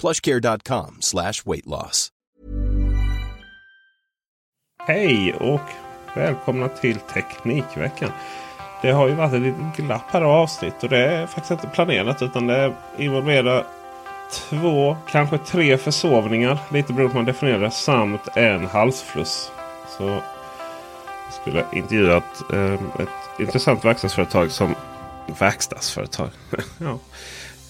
plushcare.com slash weight loss. Hej och välkomna till Teknikveckan. Det har ju varit ett litet glapp här avsnitt och det är faktiskt inte planerat utan det involverar två, kanske tre försovningar. Lite beroende på hur man definierar det. Samt en halsfluss. Så jag skulle intervjuat eh, ett intressant verkstadsföretag som verkstadsföretag. ja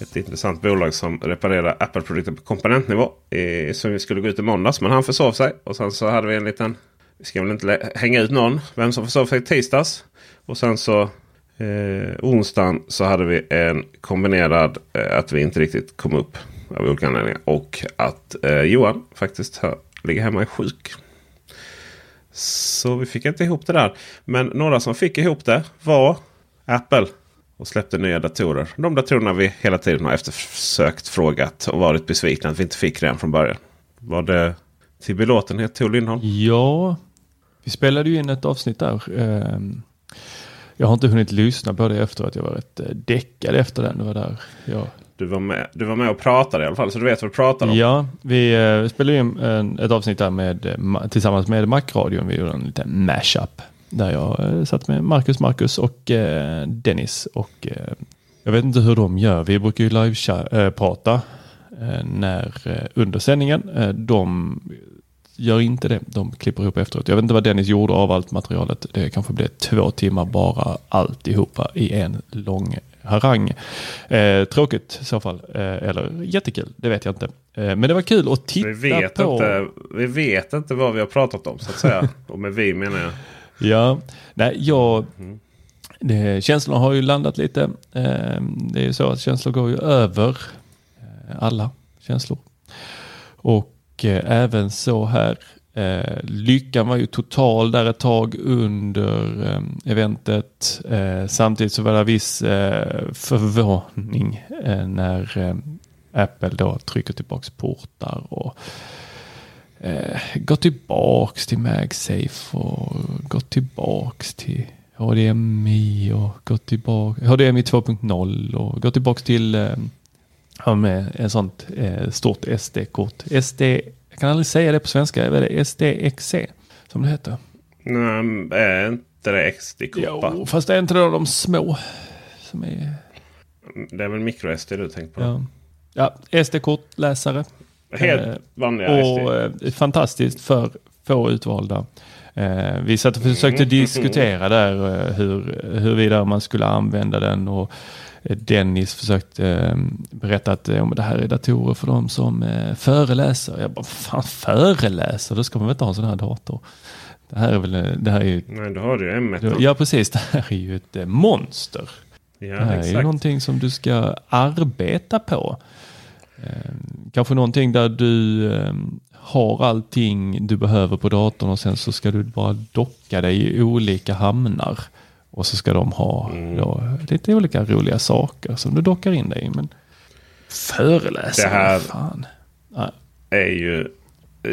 ett intressant bolag som reparerar Apple-produkter på komponentnivå. Eh, som vi skulle gå ut i måndags men han försov sig. Och sen så hade vi en liten... Vi ska väl inte hänga ut någon. Vem som försov sig i tisdags. Och sen så eh, onsdagen så hade vi en kombinerad eh, att vi inte riktigt kom upp av olika anledningar. Och att eh, Johan faktiskt har, ligger hemma i sjuk. Så vi fick inte ihop det där. Men några som fick ihop det var Apple och släppte nya datorer. De datorerna vi hela tiden har eftersökt, frågat och varit besvikna att vi inte fick redan från början. Var det till belåtenhet Tor Lindholm? Ja, vi spelade ju in ett avsnitt där. Ehm, jag har inte hunnit lyssna på det efter att jag var rätt eh, däckad efter den. Det var där jag... Du var, med, du var med och pratade i alla fall så du vet vad du pratar om. Ja, vi uh, spelade in en, ett avsnitt där med, eh, tillsammans med Macradion. Vi gjorde en liten mashup. Där jag eh, satt med Marcus, Marcus och eh, Dennis. Och eh, jag vet inte hur de gör. Vi brukar ju live-prata när, under sändningen. de gör inte det. De klipper ihop efteråt. Jag vet inte vad Dennis gjorde av allt materialet. Det kanske blev två timmar bara alltihopa i en lång harang. Eh, tråkigt i så fall. Eh, eller jättekul, det vet jag inte. Eh, men det var kul att titta vi vet på. Inte, vi vet inte vad vi har pratat om så att säga. och med vi menar jag Ja, nej, jag... Det, känslorna har ju landat lite. Eh, det är ju så att känslor går ju över eh, alla känslor. Och eh, även så här. Lyckan var ju total där ett tag under eventet. Samtidigt så var det viss förvåning när Apple då trycker tillbaks portar och eh, gått tillbaks till MagSafe och gått tillbaks till HDMI och gått tillbaka HDMI 2.0 och gått tillbaks till eh, med en sånt eh, stort SD-kort. SD, jag kan aldrig säga det på svenska, är det SDXC som det heter? Nej, är inte det XD-kort? Jo, fast det är inte då de små som är... Det är väl microSD du tänker på? Ja, ja SD-kortläsare. Helt eh, vanliga Och eh, fantastiskt för få utvalda. Eh, vi satt och försökte mm. diskutera där hur, huruvida man skulle använda den och Dennis försökte berätta att ja, det här är datorer för de som föreläser. Jag bara, fan föreläser? Då ska man väl inte ha en sån här dator. Det här är väl, det här är ju... Nej, då har du ju M1. Ja, precis. Det här är ju ett monster. Ja, det här exakt. är ju någonting som du ska arbeta på. Kanske någonting där du eh, har allting du behöver på datorn och sen så ska du bara docka dig i olika hamnar. Och så ska de ha mm. då, lite olika roliga saker som du dockar in dig i. Men föreläsare, det här fan. Nej. är ju...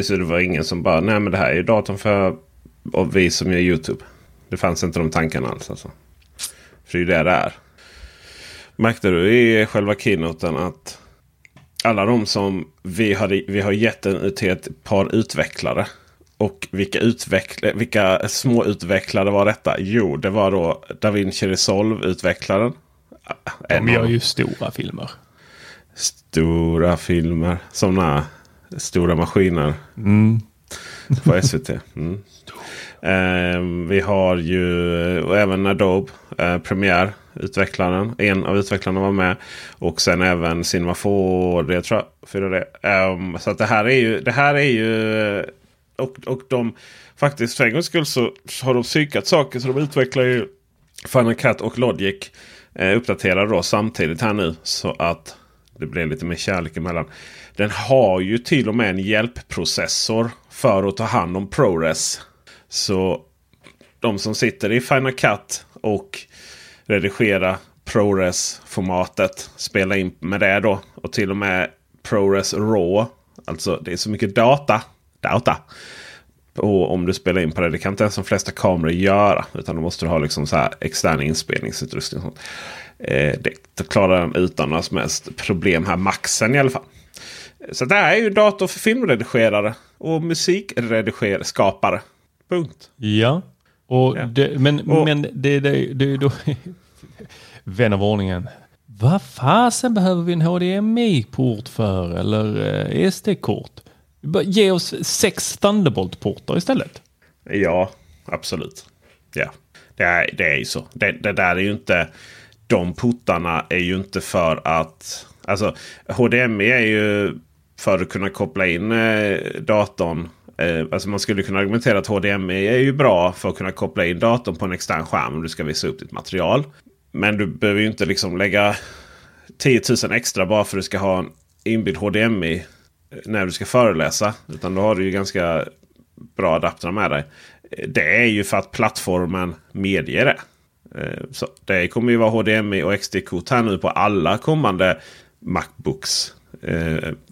Så det var ingen som bara, nej men det här är ju datorn för och vi som gör YouTube. Det fanns inte de tankarna alls. Alltså. För det är ju det det är. Märkte du i själva keynoten att alla de som vi har, vi har gett den till ett par utvecklare. Och vilka, utveckla, vilka små utvecklare var detta? Jo, det var då DaVinci Resolve-utvecklaren. De gör ju stora filmer. Stora filmer. Sådana stora maskiner. Mm. På SVT. Mm. Eh, vi har ju och även Adobe eh, Premiere. Utvecklaren. En av utvecklarna var med. Och sen även Cinema 4D tror jag. Det. Um, så att det här är ju. Det här är ju eh, och, och de faktiskt för en gångs skull så har de psykat saker. Så de utvecklar ju Final Cut och Logic. Eh, uppdaterar då samtidigt här nu. Så att det blir lite mer kärlek emellan. Den har ju till och med en hjälpprocessor för att ta hand om ProRes. Så de som sitter i Final Cut och redigera ProRes-formatet. Spela in med det då. Och till och med ProRes RAW. Alltså det är så mycket data. Data. Och om du spelar in på det. Det kan inte ens de flesta kameror göra. Utan då måste du ha liksom så här extern inspelningsutrustning. Och sånt. Eh, det klarar den utan några som helst problem här. Maxen i alla fall. Så det här är ju dator för filmredigerare och musikredigerare, skapare. Punkt. Ja, och ja. Det, men, och, men det, det, det, då, vän av ordningen. Vad fasen behöver vi en HDMI-port för eller eh, SD-kort? Ge oss sex Thunderbolt-portar istället. Ja, absolut. Ja, det är, det är ju så. Det, det där är ju inte... De portarna är ju inte för att... Alltså HDMI är ju för att kunna koppla in eh, datorn. Eh, alltså man skulle kunna argumentera att HDMI är ju bra för att kunna koppla in datorn på en extern skärm om du ska visa upp ditt material. Men du behöver ju inte liksom lägga 10 000 extra bara för att du ska ha en inbyggd HDMI eh, när du ska föreläsa. Utan då har du ju ganska bra adaptrar med dig. Eh, det är ju för att plattformen medger det. Eh, så det kommer ju vara HDMI och XD-kort här nu på alla kommande Macbooks.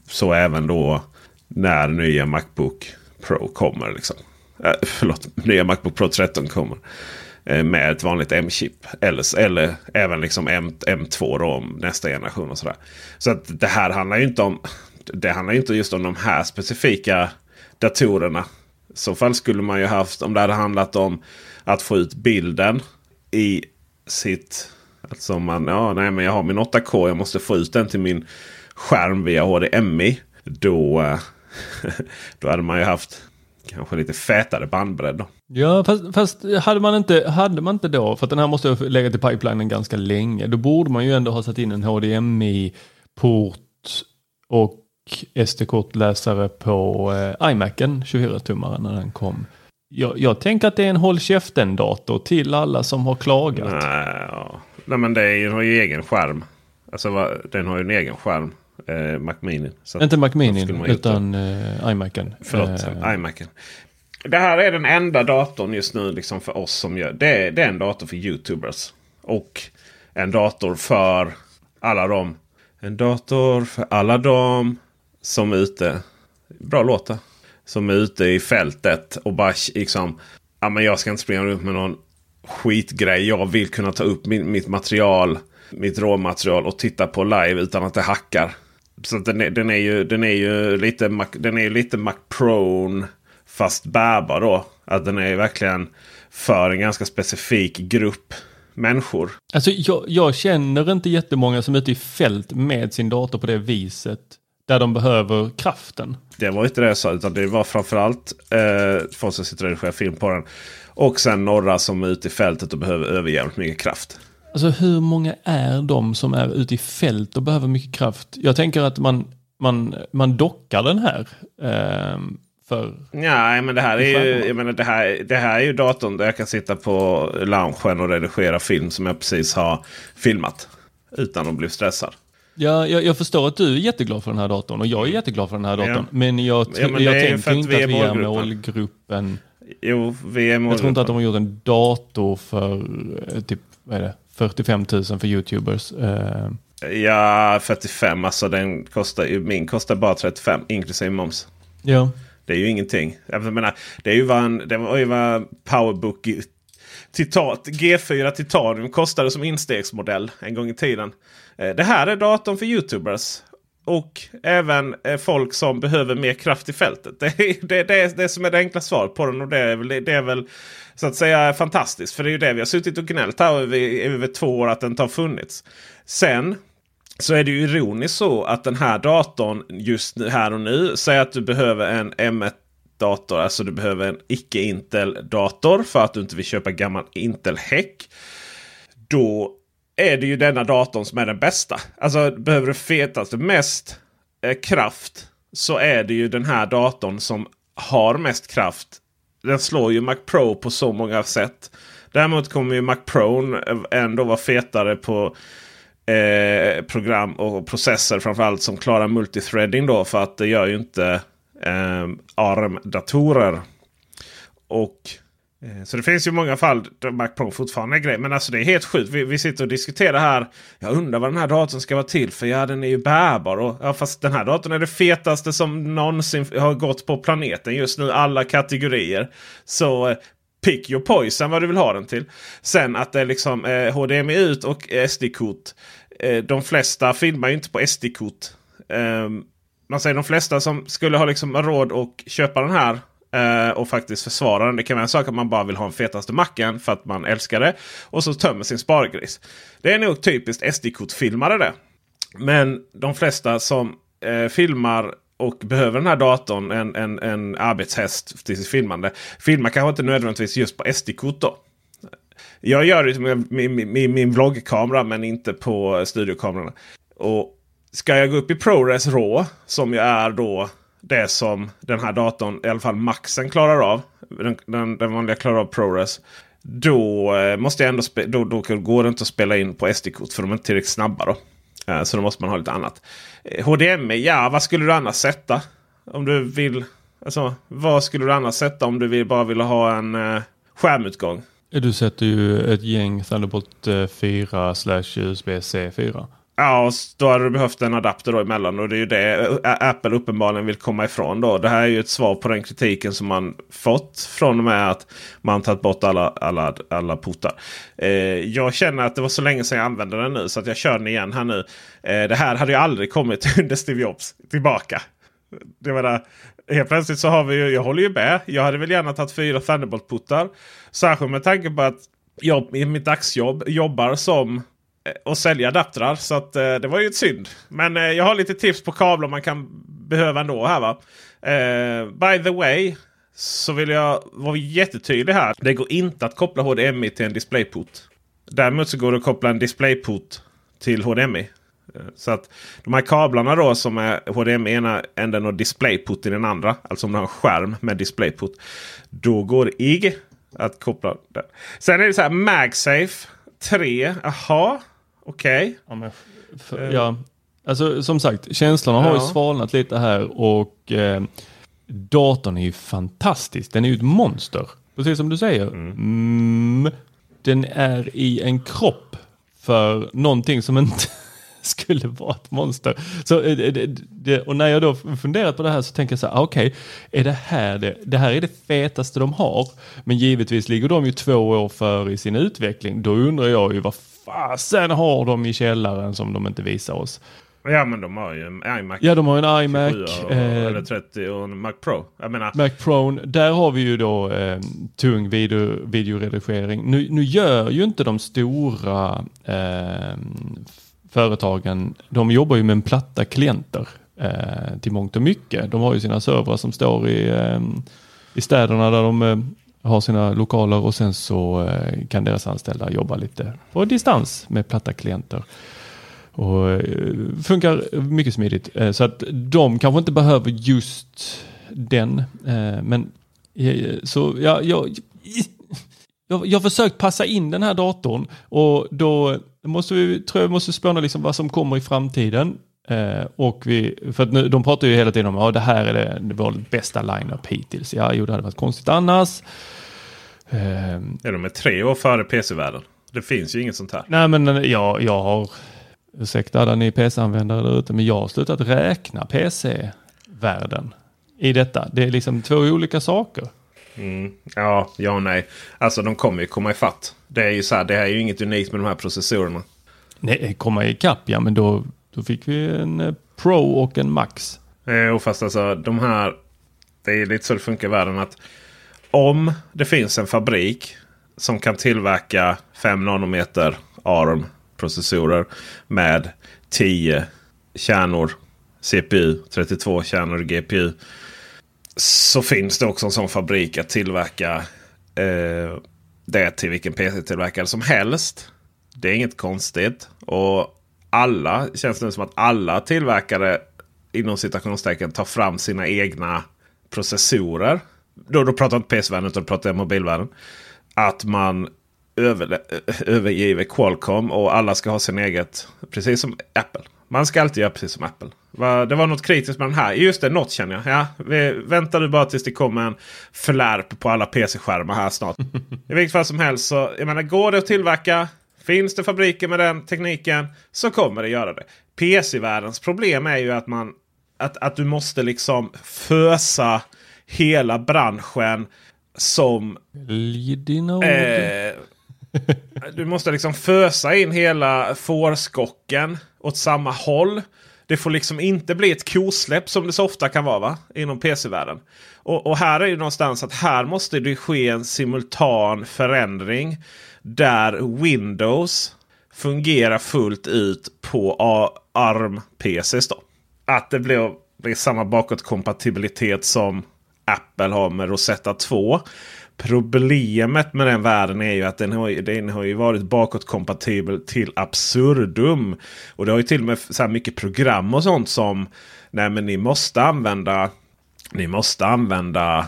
Så även då när nya Macbook Pro kommer. Liksom. Eh, förlåt, nya Macbook Pro 13 kommer. Eh, med ett vanligt M-chip. Eller, eller även liksom M, M2 då, om nästa generation. och sådär. Så att det här handlar ju inte om det handlar inte just om de här specifika datorerna. I så fall skulle man ju haft om det hade handlat om att få ut bilden i sitt... Alltså man, ja, nej, men jag har min 8K, jag måste få ut den till min skärm via HDMI. Då, eh, då hade man ju haft kanske lite fetare bandbredd. Då. Ja, fast, fast, hade, man inte, hade man inte då, för att den här måste ha legat i pipelinen ganska länge, då borde man ju ändå ha satt in en HDMI-port och SD-kortläsare på eh, iMacen 24-tummaren när den kom. Jag, jag tänker att det är en håll käften-dator till alla som har klagat. Nej, ja. Nej men det är, den har ju egen skärm. Alltså den har ju en egen skärm. Eh, Mac Mini. Inte Mac Mini utan eh, iMacen. Förlåt, eh. iMacen. Det här är den enda datorn just nu liksom för oss som gör. Det, det är en dator för YouTubers. Och en dator för alla dem. En dator för alla dem som är ute. Bra låtar. Som är ute i fältet och bara liksom. Ja, men jag ska inte springa runt med någon skitgrej. Jag vill kunna ta upp min, mitt material. Mitt råmaterial och titta på live utan att det hackar. Så den, är, den är ju, den är ju lite, den är lite Mac Prone fast bärbar då. Att den är verkligen för en ganska specifik grupp människor. Alltså jag, jag känner inte jättemånga som är ute i fält med sin dator på det viset. Där de behöver kraften. Det var inte det jag sa. Utan det var framförallt eh, folk som sitter och redigerar film på den. Och sen några som är ute i fältet och behöver överjävligt mycket kraft. Alltså hur många är de som är ute i fält och behöver mycket kraft? Jag tänker att man, man, man dockar den här. Eh, för... Nej, men det här är ju, jag menar, det här, det här är ju datorn där jag kan sitta på loungen och redigera film som jag precis har filmat. Utan att bli stressad. Ja, jag, jag förstår att du är jätteglad för den här datorn och jag är jätteglad för den här datorn. Ja. Men jag, Ja, men jag tänker att inte att vi är målgruppen. målgruppen. Jo, vi är Jag tror inte att de målgruppen. har gjort en dator för eh, typ vad är det, 45 000 för YouTubers. Eh, Ja, 45. Alltså den kostar min kostar bara 35 inklusive moms. ja, Det är ju ingenting. Jag menar, det, är ju vad en, det var ju vad Powerbook Titat, G4 Titanium kostade som instegsmodell en gång i tiden. Eh, Det här är datorn för YouTubers. Och även eh, folk som behöver mer kraft i fältet. Det är det, det, är det som är det enkla svaret på den. Och det är, väl, det är väl så att säga fantastiskt. För det är ju det vi har suttit och gnällt här över, över två år att den inte har funnits. Sen så är det ju ironiskt så att den här datorn just nu, här och nu. säger att du behöver en M1-dator. Alltså du behöver en icke-Intel-dator för att du inte vill köpa gammal Intel-häck. Då är det ju denna datorn som är den bästa. Alltså behöver du fetaste, mest eh, kraft. Så är det ju den här datorn som har mest kraft. Den slår ju Mac Pro på så många sätt. Däremot kommer ju Mac Pro ändå vara fetare på eh, program och processer framförallt som klarar multithreading då. För att det gör ju inte eh, ARM-datorer. Och Eh, så det finns ju många fall där Mac Pro fortfarande är grej. Men alltså det är helt sjukt. Vi, vi sitter och diskuterar här. Jag undrar vad den här datorn ska vara till för. Ja, den är ju bärbar. Och, ja, fast den här datorn är det fetaste som någonsin har gått på planeten just nu. Alla kategorier. Så eh, pick your poison vad du vill ha den till. Sen att det är liksom eh, HDMI ut och eh, SD-kort. Eh, de flesta filmar ju inte på SD-kort. Eh, man säger de flesta som skulle ha liksom råd att köpa den här eh, och faktiskt försvara den. Det kan vara en sak att man bara vill ha den fetaste macken för att man älskar det. Och så tömmer sin spargris. Det är nog typiskt SD-kortfilmare det. Men de flesta som eh, filmar och behöver den här datorn, en, en, en arbetshäst till sitt filmande. Filmar kanske inte nödvändigtvis just på SD-kort då. Jag gör det med min, min, min, vloggkamera men inte på studiokamerorna. Och ska jag gå upp i ProRes RAW som ju är då det som den här datorn, i alla fall maxen klarar av. Den, den, den vanliga klarar av ProRes. Då, eh, måste jag ändå spe, då, då går det inte att spela in på SD-kort för de är inte tillräckligt snabba. Då. Eh, så då måste man ha lite annat. Eh, HDMI, ja vad skulle du annars sätta? Om du vill... Alltså, vad skulle du annars sätta om du vill, bara vill ha en eh, skärmutgång? du sätter ju ett gäng Thunderbolt 4 slash USB-C 4. Ja, då hade du behövt en adapter då emellan. Och det är ju det Apple uppenbarligen vill komma ifrån. Då. Det här är ju ett svar på den kritiken som man fått från och med att man tagit bort alla, alla, alla portar. Eh, jag känner att det var så länge sedan jag använde den nu så att jag kör den igen här nu. Eh, det här hade ju aldrig kommit under Steve Jobs tillbaka. Det var där, helt plötsligt så har vi ju, jag håller ju med. Jag hade väl gärna tagit fyra Thunderbolt-portar. Särskilt med tanke på att jag i mitt dagsjobb jobbar som Eh, och sälja adaptrar. Så att, eh, det var ju ett synd. Men eh, jag har lite tips på kablar man kan behöva ändå här va. Eh, by the way så vill jag vara jättetydlig här. Det går inte att koppla HDMI till en DisplayPort. Däremot så går det att koppla en DisplayPort till HDMI. Eh, så att de här kablarna då som är HDMI i ena änden och DisplayPort i den andra. Alltså om du har en skärm med DisplayPort. Då går det IG att koppla den. Sen är det så här MagSafe 3. Jaha, okej. Ja, men, för, ja. Alltså som sagt, känslorna har ju Ja. svalnat lite här och eh, datorn är ju fantastisk. Den är ju ett monster. Precis som du säger. Mm, den är i en kropp för någonting som inte skulle vara ett monster. Så, eh, och när jag då funderat på det här så tänker jag så här, ah, okej, är det här det, det här är det fetaste de har. Men givetvis ligger de ju två år före i sin utveckling. Då undrar jag ju vad fasen har de i källaren som de inte visar oss. Ja men de har ju en iMac. Ja, de har en iMac. 27 och, eh, eller 30 och en Mac Pro. Jag menar, Mac Pro, där har vi ju då eh, tung video, videoredigering. Nu, nu gör ju inte de stora eh, företagen, de jobbar ju med en platta klienter eh, till mångt och mycket. De har ju sina servrar som står i, eh, i städerna där de eh, har sina lokaler och sen så eh, kan deras anställda jobba lite på distans med platta klienter. Och eh, funkar mycket smidigt. Eh, så att de kanske inte behöver just den. Men så ja, jag, jag, jag har försökt passa in den här datorn och då måste vi, tror jag måste spåna liksom vad som kommer i framtiden. Eh, och vi, för nu, de pratar ju hela tiden om att ja, det här är det, det vår bästa line-up hittills. Ja, jo, det hade varit konstigt annars. Eh, är de är tre år före PC-världen? Det finns ju inget sånt här. Nej, men jag, jag har, ursäkta alla ni PC-användare där ute, men jag har slutat räkna PC-världen i detta. Det är liksom två olika saker. Mm. Ja, ja och nej. Alltså de kommer ju komma ifatt. Det är ju så här, det här är ju inget unikt med de här processorerna. Nej, komma ikapp ja, men då, då fick vi en eh, Pro och en Max. Eh, jo, fast alltså de här, det är lite så det funkar i världen att om det finns en fabrik som kan tillverka 5 nanometer ARM-processorer med 10 kärnor CPU, 32 kärnor GPU så finns det också en sån fabrik att tillverka eh, det till vilken PC-tillverkare som helst. Det är inget konstigt. Och alla känns det som att alla tillverkare inom citationstecken tar fram sina egna processorer. Då, då pratar jag inte PC-världen utan pratar jag mobilvärlden. Att man över, övergiver Qualcomm och alla ska ha sin eget. Precis som Apple. Man ska alltid göra precis som Apple. Det var något kritiskt med den här. Just det, något känner jag. Ja, vi väntar nu bara tills det kommer en flärp på alla PC-skärmar här snart. I vilket fall som helst så jag menar, går det att tillverka. Finns det fabriker med den tekniken så kommer det göra det. PC-världens problem är ju att man att, att du måste liksom fösa hela branschen som... Eh, du måste liksom fösa in hela fårskocken åt samma håll. Det får liksom inte bli ett kosläpp som det så ofta kan vara va? inom PC-världen. Och, och, här är det någonstans att här måste det ske en simultan förändring. Där Windows fungerar fullt ut på ARM-PCs. Att det blir, blir samma bakåtkompatibilitet som Apple har med Rosetta 2. Problemet med den världen är ju att den har, den har ju varit bakåtkompatibel till absurdum. Och det har ju till och med så här mycket program och sånt som Nej men ni måste använda Ni måste använda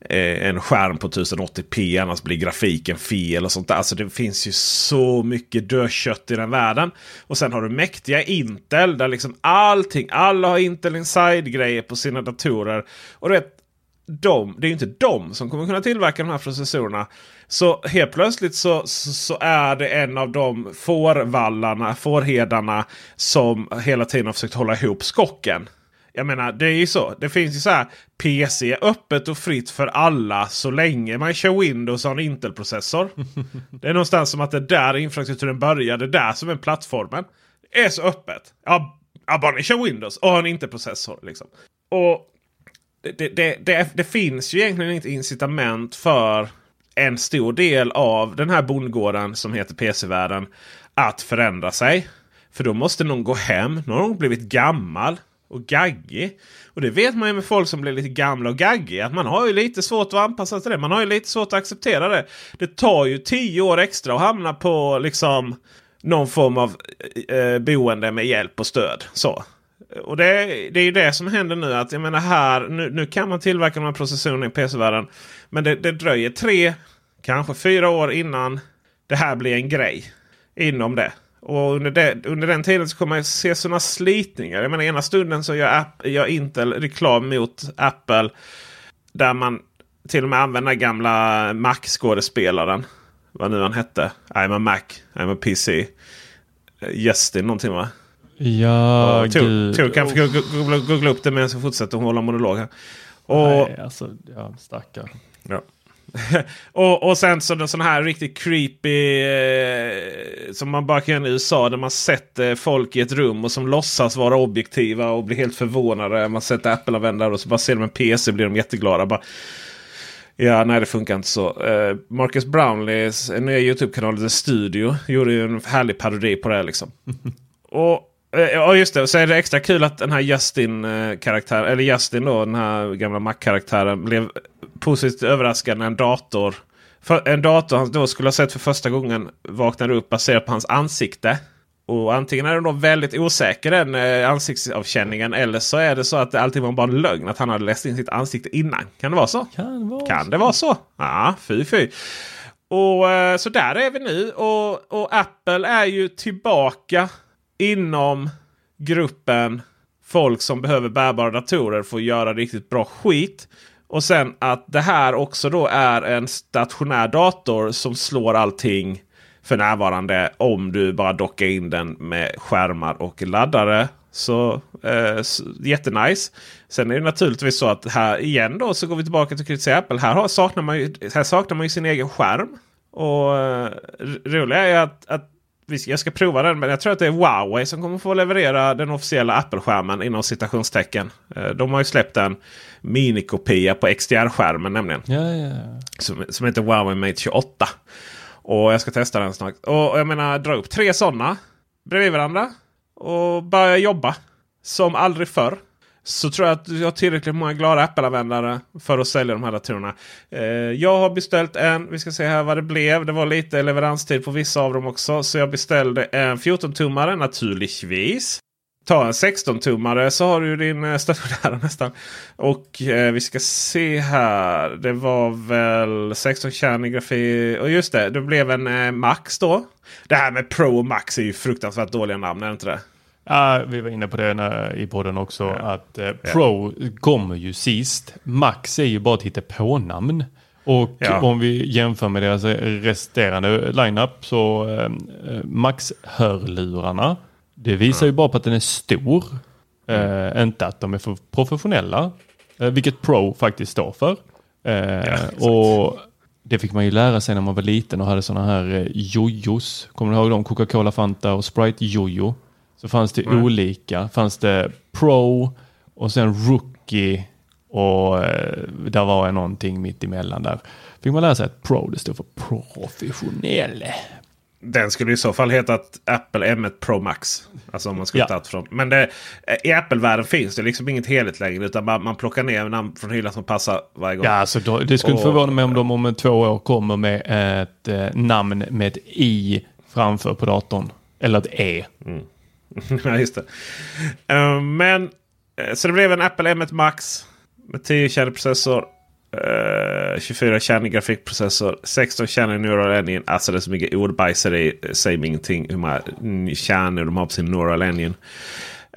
Eh, en skärm på 1080p annars blir grafiken fel och sånt där. Alltså det finns ju så mycket dödkött i den världen. Och sen har du mäktiga Intel där liksom allting, alla har Intel Inside grejer på sina datorer. Och du vet, de, det är ju inte de som kommer kunna tillverka de här processorerna. Så helt plötsligt så, så, så, är det en av de fårvallarna, fårhedarna som hela tiden har försökt hålla ihop skocken. Jag menar det är ju så. Det finns ju så här PC öppet och fritt för alla så länge man kör Windows och har en Intel-processor. det är någonstans som att det där infrastrukturen började. där som är plattformen. Det är så öppet. Ja, bara ni kör Windows och har en Intel-processor. Liksom. Och det, det, det, det, finns ju egentligen inget incitament för en stor del av den här bondgården som heter PC-världen att förändra sig. För då måste någon gå hem. Nu har någon blivit gammal och gaggig. Och det vet man ju med folk som blir lite gamla och gaggiga. Att man har ju lite svårt att anpassa sig till det. Man har ju lite svårt att acceptera det. Det tar ju tio år extra att hamna på liksom någon form av eh, boende med hjälp och stöd. Så och det, det är ju det som händer nu. att jag menar här, nu, nu kan man tillverka de här processorerna i PC-världen. Men det, det dröjer tre, kanske fyra år innan det här blir en grej inom det. Och under, det, under den tiden så kommer man se sådana slitningar. Jag menar ena stunden så gör, App, gör Intel reklam mot Apple. Där man till och med använder gamla Mac-skådespelaren. Vad nu han hette. I'm a Mac, I'm a PC. Justin någonting va? Ja, och Tor, Tor kan googla, googla upp det medan jag fortsätter hålla monolog här. Och, Nej, alltså, ja, stackar. Ja. och, och sen så den sån här riktigt creepy eh, som man bara kan göra i USA. Där man sätter folk i ett rum och som låtsas vara objektiva och blir helt förvånade. Man sätter Apple-användare och så bara ser de en PC och blir de jätteglada. Bara, Ja, nej det funkar inte så. Uh, Marcus Brownleys nya YouTube-kanal The Studio gjorde ju en härlig parodi på det. liksom. och Eh, ja just det, så är det extra kul att den här Justin-karaktären, eller Justin då, den här gamla Mac-karaktären blev positivt överraskad när en dator en dator han då skulle ha sett för första gången vaknade upp baserat på hans ansikte. Och antingen är den då väldigt osäker den eh, ansiktsavkänningen. Eller så är det så att allting var bara en lögn. Att han hade läst in sitt ansikte innan. Kan det vara så? Kan, vara kan så. det vara så? Ja, fy fy. Och eh, Så där är vi nu. Och, och Apple är ju tillbaka inom gruppen folk som behöver bärbara datorer för att göra riktigt bra skit. Och sen att det här också då är en stationär dator som slår allting för närvarande. Om du bara dockar in den med skärmar och laddare. Så eh, jättenice. Sen är det naturligtvis så att här igen då så går vi tillbaka till kritisera Apple. Här, har, saknar, man ju, här saknar man ju sin egen skärm. Och eh, roliga är att, att jag ska prova den, men jag tror att det är Huawei som kommer få leverera den officiella Apple-skärmen inom citationstecken. Eh, de har ju släppt en minikopia på XDR-skärmen nämligen. Ja, ja. Som, som heter Huawei Mate 28. Och jag ska testa den snart. Och jag menar dra upp tre sådana bredvid varandra. Och börja jobba som aldrig förr så tror jag att du har tillräckligt många glada Apple-användare för att sälja de här datorerna. Eh, jag har beställt en. Vi ska se här vad det blev. Det var lite leveranstid på vissa av dem också. Så jag beställde en 14-tummare naturligtvis. Ta en 16-tummare så har du din eh, stationära nästan. Och eh, vi ska se här. Det var väl 16-kärnig grafik. Och just det, det blev en eh, Max då. Det här med Pro och Max är ju fruktansvärt dåliga namn, är det inte det? Ja, vi var inne på det när, i podden också. Ja. Att eh, Pro ja. kommer ju sist. Max är ju bara ett på-namn. Och ja. om vi jämför med deras resterande lineup så eh, Max-hörlurarna. Det visar ju bara på att den är stor. Mm. Eh, inte att de är för professionella. Eh, vilket Pro faktiskt står för. Eh, och det fick man ju lära sig när man var liten och hade sådana här eh, jojos. Kommer du ihåg dem? Coca-Cola, Fanta och Sprite jojo. Så fanns det mm. olika. Fanns det Pro och sen Rookie och eh, där var någonting mitt emellan där. Fick man lära sig att Pro det står för professionell. Den skulle i så fall heta Apple M1 Pro Max. Alltså om man skulle ja. tagit från. Men det, i Apple-världen finns det liksom inget heligt längre. Utan man, man plockar ner namn från hyllan som passar varje gång. Ja, alltså då, det skulle och, inte förvåna mig om de om två år kommer med ett eh, namn med ett i framför på datorn. Eller ett E. Mm. ja, just det. Uh, men eh, så det blev en Apple M1 Max med 10 kärnig processor. Eh, uh, 24 kärnig grafikprocessor. 16 kärnig Neural Engine. Alltså det är så mycket ordbajseri. i. Säger mig ingenting hur många kärnor de har på sin Neural Engine.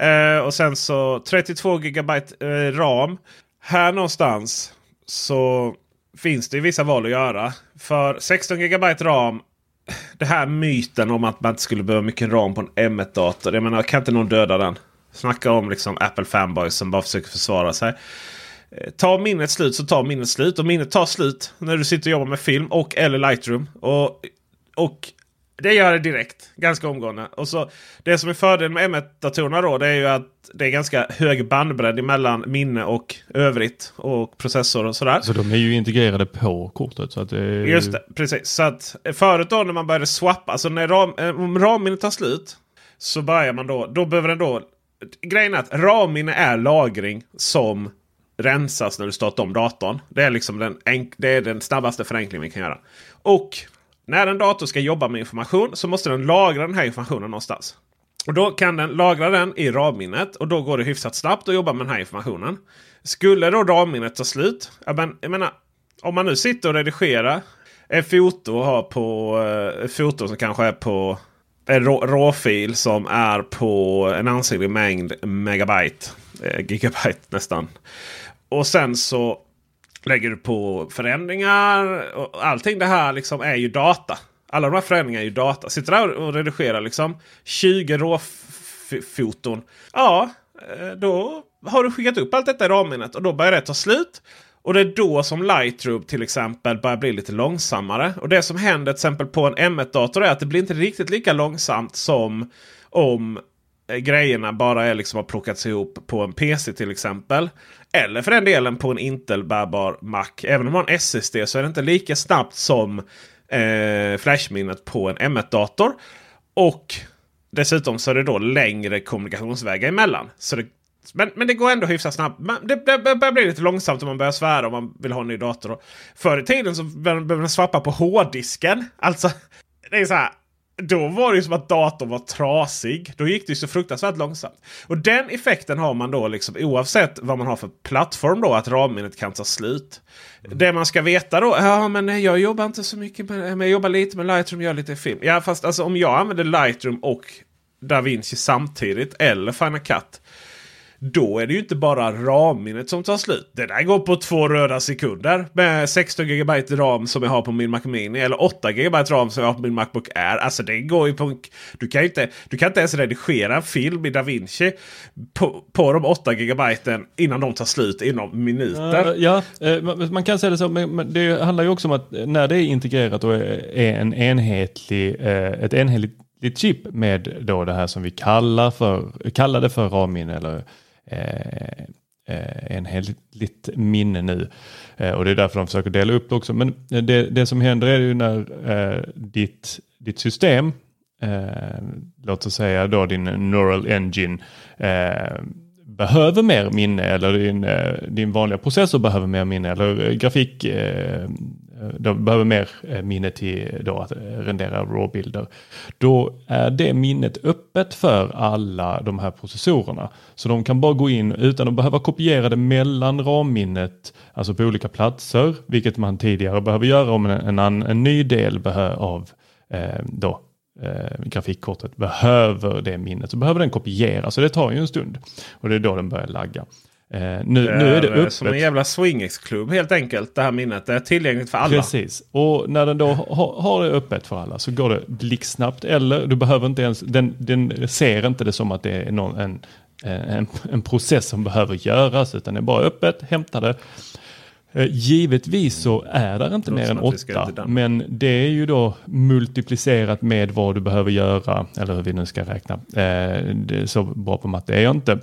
Uh, och sen så 32 GB uh, RAM. Här någonstans så finns det vissa val att göra. För 16 GB RAM det här myten om att man inte skulle behöva mycket ram på en M1-dator. Jag menar, kan inte någon döda den? Snacka om liksom Apple fanboys som bara försöker försvara sig. Eh, ta minnet slut så tar minnet slut. Och minnet tar slut när du sitter och jobbar med film och eller Lightroom. Och, och det gör det direkt. Ganska omgående. Och så, det som är fördelen med M1-datorerna då det är ju att det är ganska hög bandbredd mellan minne och övrigt. Och processor och sådär. Så de är ju integrerade på kortet. Så att det är... Just det, precis. Så att förut då när man började swappa, alltså när ram, eh, om RAM-minnet tar slut. Så börjar man då, då behöver den då... Grejen är att RAM-minne är lagring som rensas när du startar om datorn. Det är liksom den, det är den snabbaste förenklingen vi kan göra. Och när en dator ska jobba med information så måste den lagra den här informationen någonstans. Och Då kan den lagra den i RAM-minnet och då går det hyfsat snabbt att jobba med den här informationen. Skulle då RAM-minnet ta slut? Men, jag menar, om man nu sitter och redigerar ett foto och har på eh, ett foto som kanske är på en råfil som är på en ansenlig mängd megabyte. Eh, gigabyte nästan. Och sen så lägger du på förändringar. Och allting det här liksom är ju data. Alla de här förändringarna är ju data. Sitter där och redigerar liksom 20 råfoton. Ja, eh, då har du skickat upp allt detta i ramminnet och då börjar det ta slut. Och det är då som Lightroom till exempel börjar bli lite långsammare. Och det som händer till exempel på en M1-dator är att det blir inte riktigt lika långsamt som om eh, grejerna bara är liksom har plockats ihop på en PC till exempel. Eller för den delen på en Intel bärbar Mac. Även om man har en SSD så är det inte lika snabbt som eh, flashminnet på en M1-dator. Och dessutom så är det då längre kommunikationsvägar emellan. Så det, men, men det går ändå hyfsat snabbt. Det, det, det börjar bli lite långsamt om man börjar svära om man vill ha en ny dator. Förr i tiden så behövde man swappa på hårddisken. Alltså, det är så här då var det som att datorn var trasig. Då gick det så fruktansvärt långsamt. Och den effekten har man då liksom oavsett vad man har för plattform då att RAM-minnet kan ta slut. Mm. Det man ska veta då, ja men jag jobbar inte så mycket med, men jag jobbar lite med Lightroom, gör lite film. Ja fast alltså om jag använder Lightroom och DaVinci samtidigt eller Final Cut. Då är det ju inte bara RAM-minnet som tar slut. Det där går på två röda sekunder. Med 16 GB RAM som jag har på min Mac Mini. Eller 8 GB RAM som jag har på min Macbook Air. Alltså det går ju på... Du kan, inte, du kan inte ens redigera en film i DaVinci på, på de 8 GB innan de tar slut inom minuter. Ja, eh, man kan säga det så. Men det handlar ju också om att eh, när det är integrerat och är en enhetlig, eh, ett enhetligt chip med då det här som vi kallar för, kallade för RAM-minne eller Eh, eh enhetligt minne nu. Eh, och det är därför de försöker dela upp det också. Men det, det som händer är ju när eh, ditt, ditt system, eh, låt oss säga då din neural engine, behöver mer minne eller din, din vanliga processor behöver mer minne eller grafik de behöver mer eh, minne till då att eh, rendera RAW-bilder. Då är det minnet öppet för alla de här processorerna. Så de kan bara gå in utan att behöva kopiera det mellan RAM-minnet, alltså på olika platser, vilket man tidigare behöver göra om en, en, en ny del av eh, då, eh, grafikkortet behöver det minnet så behöver den kopieras så det tar ju en stund. Och det är då den börjar lagga. Eh, nu, det nu är det öppet. Som en jävla swingexklubb helt enkelt. Det här minnet. Det är tillgängligt för alla. Precis. Och när den då har, har det öppet för alla så går det blixtsnabbt. Eller du behöver inte ens, den, den ser inte det som att det är någon, en, en, en process som behöver göras. Utan det är bara öppet, hämta det. Eh, givetvis så är det inte mer än åtta. Men det är ju då multiplicerat med vad du behöver göra. Eller hur vi nu ska räkna. Eh, det är så bra på matte är jag inte.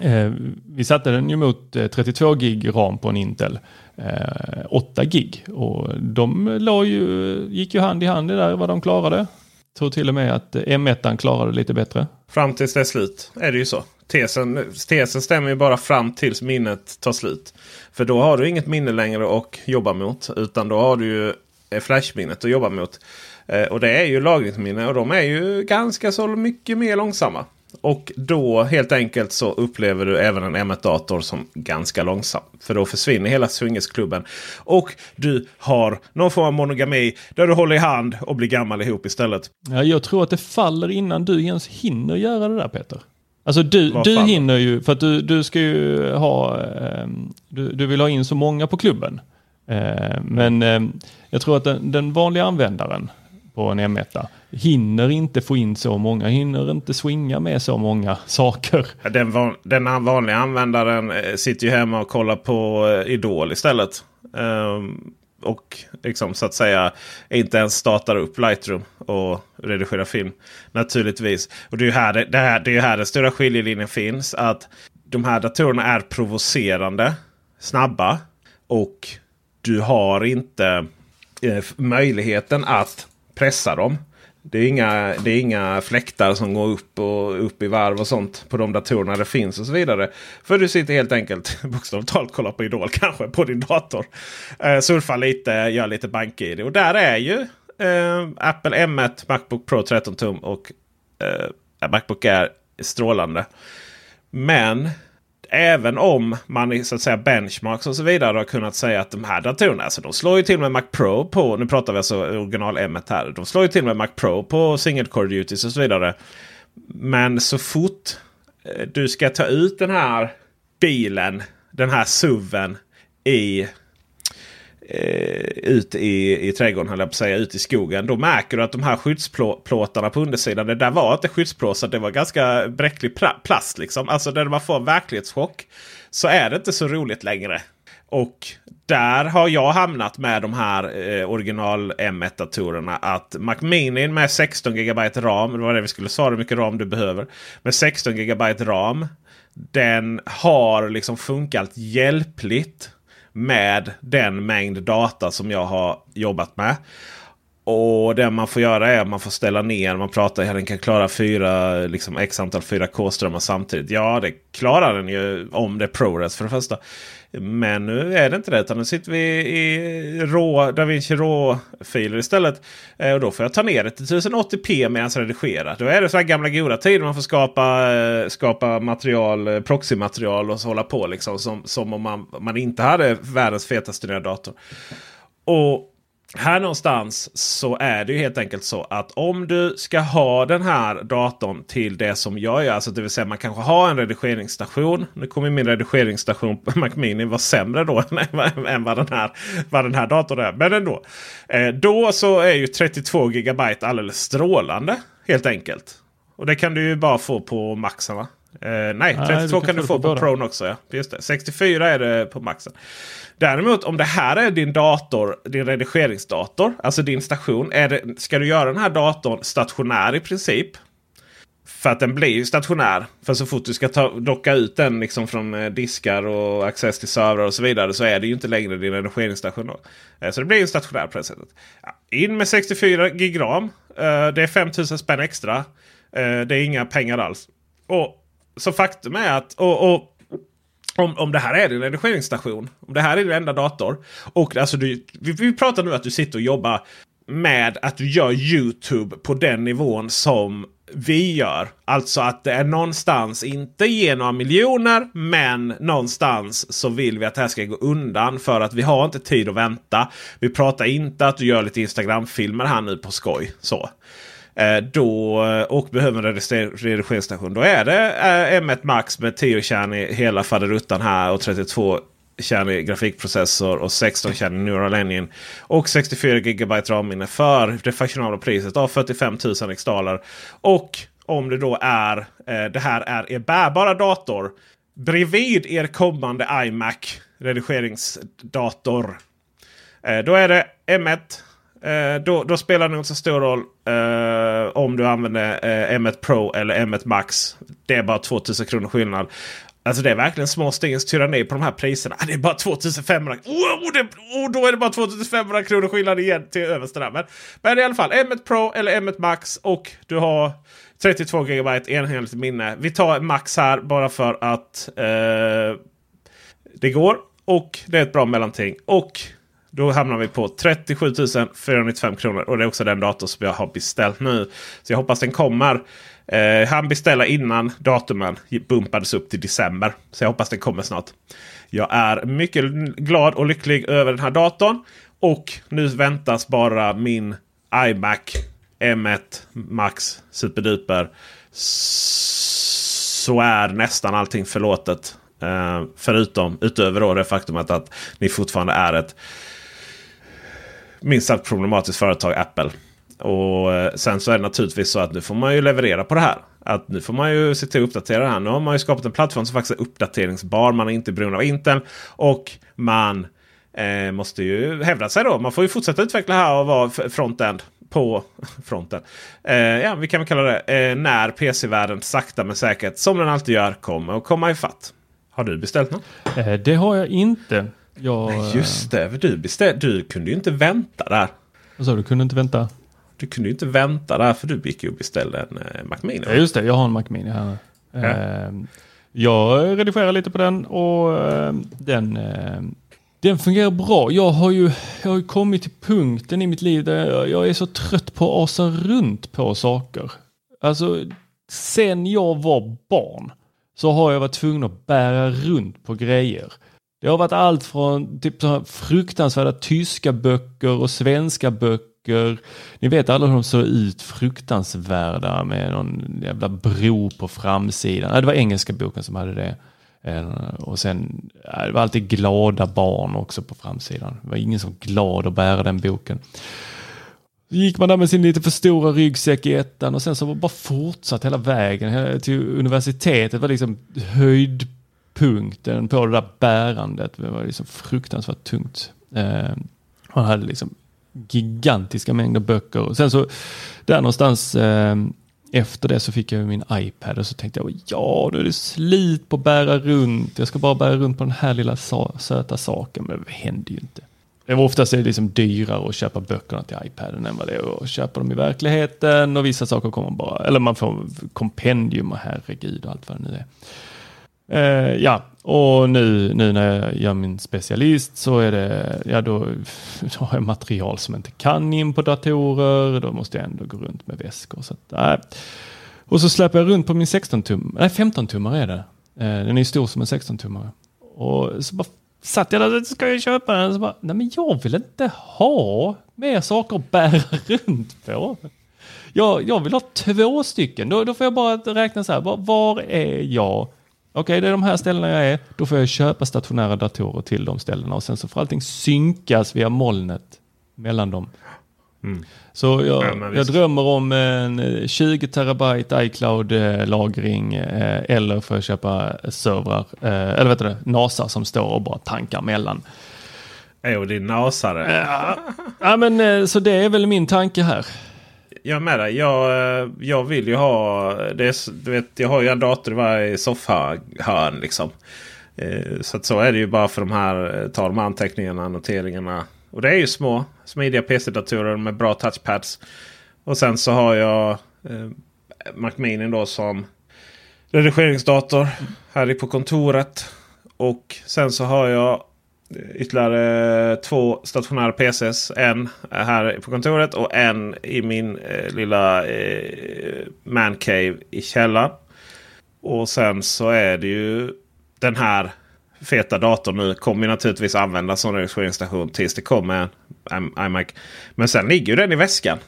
Eh, vi satte den ju mot eh, 32 gig ram på en Intel. Eh, 8 gig och de ju, gick ju hand i hand i där vad de klarade. Jag tror till och med att M1 klarade lite bättre. Fram tills det är slut är det ju så. Tesen, tesen stämmer ju bara fram tills minnet tar slut. För då har du inget minne längre att jobba mot. Utan då har du ju flashminnet att jobba mot. Och det är ju lagringsminne och de är ju ganska så mycket mer långsamma. Och då helt enkelt så upplever du även en M1-dator som ganska långsam. För då försvinner hela swingersklubben. Och du har någon form av monogami där du håller i hand och blir gammal ihop istället. Ja, jag tror att det faller innan du ens hinner göra det där Peter. Alltså du, du hinner ju, för att du, du ska ju ha, eh, du, du vill ha in så många på klubben. Eh, men eh, jag tror att den, den vanliga användaren på en M1 hinner inte få in så många, hinner inte swinga med så många saker. Den, van, den vanliga användaren eh, sitter ju hemma och kollar på eh, Idol istället. Um, och liksom så att säga inte ens startar upp Lightroom och redigerar film. Naturligtvis. Och det är ju här, det, det, här, det är här den stora skiljelinjen finns. Att de här datorerna är provocerande snabba. Och du har inte eh, möjligheten att pressa dem. Det är, inga, det är inga fläktar som går upp och upp i varv och sånt på de datorerna det finns och så vidare. För du sitter helt enkelt bokstavligt talat kollar på Idol kanske på din dator. Eh, surfar lite, gör lite bank-id. Och där är ju eh, Apple M1, Macbook Pro 13 tum och eh, Macbook Air strålande. Men även om man i så att säga benchmarks och så vidare har kunnat säga att de här datorerna, alltså de slår ju till med Mac Pro på, nu pratar vi alltså original M1 här. De slår ju till med Mac Pro på single core duties och så vidare. Men så fort eh, du ska ta ut den här bilen, den här SUVen i eh, ut i, i trädgården, höll jag på att säga, ut i skogen. Då märker du att de här skyddsplåtarna på undersidan, det där var inte skyddsplåtar. Det var ganska bräcklig plast. Liksom. Alltså när man får en verklighetschock så är det inte så roligt längre. Och där har jag hamnat med de här eh, original M1-datorerna. Att Mac Mini med 16 GB RAM, det var det vi skulle svara hur mycket RAM du behöver. Med 16 GB RAM. Den har liksom funkat hjälpligt med den mängd data som jag har jobbat med. Och det man får göra är att man får ställa ner. Man pratar att den kan klara fyra, liksom x antal 4K-strömmar samtidigt. Ja, det klarar den ju om det är ProRes för det första. Men nu är det inte det. Utan nu sitter vi i rå, DaVinci RAW-filer istället. Eh, och då får jag ta ner det till 1080p medan jag redigerar. Då är det så här gamla goda tider. Man får skapa, eh, skapa material, eh, proxymaterial och så hålla på. Liksom, som, som om man, man inte hade världens fetaste nya dator. Och här någonstans så är det ju helt enkelt så att om du ska ha den här datorn till det som jag gör. Alltså det vill säga man kanske har en redigeringsstation. Nu kommer min redigeringsstation på Mac Mini vara sämre då än vad den här, vad den här datorn är. Men ändå. Eh, då så är ju 32 GB alldeles strålande helt enkelt. Och det kan du ju bara få på maxen va? Eh, nej, 32 nej, kan, kan, du få på, på Pro också. Ja. Just det. 64 är det på maxen. Däremot om det här är din dator, din redigeringsdator, alltså din station. Är det, ska du göra den här datorn stationär i princip. För att den blir ju stationär. För så fort du ska ta, docka ut den liksom från eh, diskar och access till servrar och så vidare. Så är det ju inte längre din redigeringsstation. Då. Eh, så det blir ju stationär på det sättet. In med 64 gig ram. Eh, det är 5000 spänn extra. Det är inga pengar alls. Och så faktum är att... och, och om, om det här är din redigeringsstation. Om det här är din enda dator. Och alltså du, vi, vi pratar nu att du sitter och jobbar med att du gör YouTube på den nivån som vi gör. Alltså att det är någonstans, inte ge några miljoner, men någonstans så vill vi att det här ska gå undan. För att vi har inte tid att vänta. Vi pratar inte att du gör lite Instagram-filmer här nu på skoj. Så. Eh, då, och behöver en redigeringsstation. Då är det eh, M1 Max med 10 kärn i hela faderuttan här och 32 kärnig grafikprocessor och 16 kärn i Neural Engine. Och 64 GB RAM-minne för det fashionabla priset av 45 000 riksdaler. Och om det då är eh, det här är er bärbara dator bredvid er kommande iMac redigeringsdator. Då är det M1 då, då, spelar det inte så stor roll Uh, om du använder eh, uh, M1 Pro eller M1 Max. Det är bara 2000 kronor skillnad. Alltså det är verkligen små stegens tyranni på de här priserna. Ah, det är bara 2500. Oh, det, oh, då är det bara 2500 kronor skillnad igen till översta där. Men, men i alla fall M1 Pro eller M1 Max och du har 32 GB enhetligt minne. Vi tar Max här bara för att uh, det går. Och det är ett bra mellanting. Och då hamnar vi på 37 495 kronor. Och det är också den dator som jag har beställt nu. Så jag hoppas den kommer. Eh, han beställa innan datumen bumpades upp till december. Så jag hoppas den kommer snart. Jag är mycket glad och lycklig över den här datorn. Och nu väntas bara min iMac M1 Max Superduper. Så är nästan allting förlåtet. Eh, förutom utöver då det faktumet att ni fortfarande är ett minst sagt problematiskt företag Apple. Och eh, sen så är det naturligtvis så att nu får man ju leverera på det här. Att nu får man ju se till att uppdatera det här. Nu har man ju skapat en plattform som faktiskt är uppdateringsbar. Man är inte beroende av Intel. Och man eh, måste ju hävda sig då. Man får ju fortsätta utveckla här och vara frontend på fronten. Eh, ja, vi kan väl kalla det eh, när PC-världen sakta men säkert, som den alltid gör, kommer att komma ifatt. Har du beställt något? Eh, det har jag inte. Jag, Nej, just det, du, beställ, du kunde ju inte vänta där. Vad sa du? kunde inte vänta? Du kunde ju inte vänta där för du gick ju och beställde en eh, Mac Mini. Ja, just det, jag har en Mac Mini här. Ja. Eh, jag redigerar lite på den och eh, den, eh, den fungerar bra. Jag har, ju, jag har ju kommit till punkten i mitt liv där jag är så trött på att asa runt på saker. Alltså, sen jag var barn så har jag varit tvungen att bära runt på grejer. Det har varit allt från typ så fruktansvärda tyska böcker och svenska böcker. Ni vet alla hur de såg ut, fruktansvärda med någon jävla bro på framsidan. Det var engelska boken som hade det. Eh, och sen, det var alltid glada barn också på framsidan. Det var ingen som var glad att bära den boken. Så gick man där med sin lite för stora ryggsäck i ettan och sen så var bara fortsatt hela vägen till universitetet. Det var liksom höjd punkten på det där bärandet. Det var liksom fruktansvärt tungt. Eh, han hade liksom gigantiska mängder böcker. Och sen så där någonstans eh, efter det så fick jag min iPad och så tänkte jag ja, nu är det slit på att bära runt. Jag ska bara bära runt på den här lilla söta saken. Men det hände ju inte. det var oftast är det liksom dyrare att köpa böckerna till iPaden än vad det är att köpa dem i verkligheten. Och vissa saker kommer bara, eller man får kompendium och herregud och allt vad det nu är. Eh, ja, och nu, nu när jag gör min specialist så är det, ja då, då har jag material som inte kan in på datorer. Då måste jag ändå gå runt med väskor. Så att, äh. Och så släpper jag runt på min 16-tummare. nej 15 tummare är det. Eh, den är stor som en 16 tummare. Och så bara satt jag där, ska jag köpa den? Så bara, nej men jag vill inte ha mer saker att bära runt på. Jag, jag vill ha två stycken, då, då får jag bara räkna så här, var, var är jag? Okej, det är de här ställena jag är. Då får jag köpa stationära datorer till de ställena och sen så får allting synkas via molnet mellan dem. Mm. Så jag, ja, jag drömmer om en 20 terabyte iCloud-lagring eh, eller får jag köpa servrar, eh, eller vet du NASA som står och bara tankar mellan. Jo, det är nasare. Ja, ja men eh, så det är väl min tanke här. Jag med dig. Jag, eh, jag vill ju ha... Det du vet, jag har ju en dator i varje soffhörn. Liksom. Eh, så att så är det ju bara för de här, eh, ta de här anteckningarna, noteringarna. Och det är ju små smidiga PC-datorer med bra touchpads. Och sen så har jag eh, Mac Mini då som redigeringsdator här på kontoret. Och sen så har jag ytterligare två stationära PCs. En här på kontoret och en i min eh, lilla eh, mancave i källaren. Och sen så är det ju den här feta datorn nu kommer naturligtvis användas som redigeringsstation tills det kommer en iMac. Men sen ligger ju den i väskan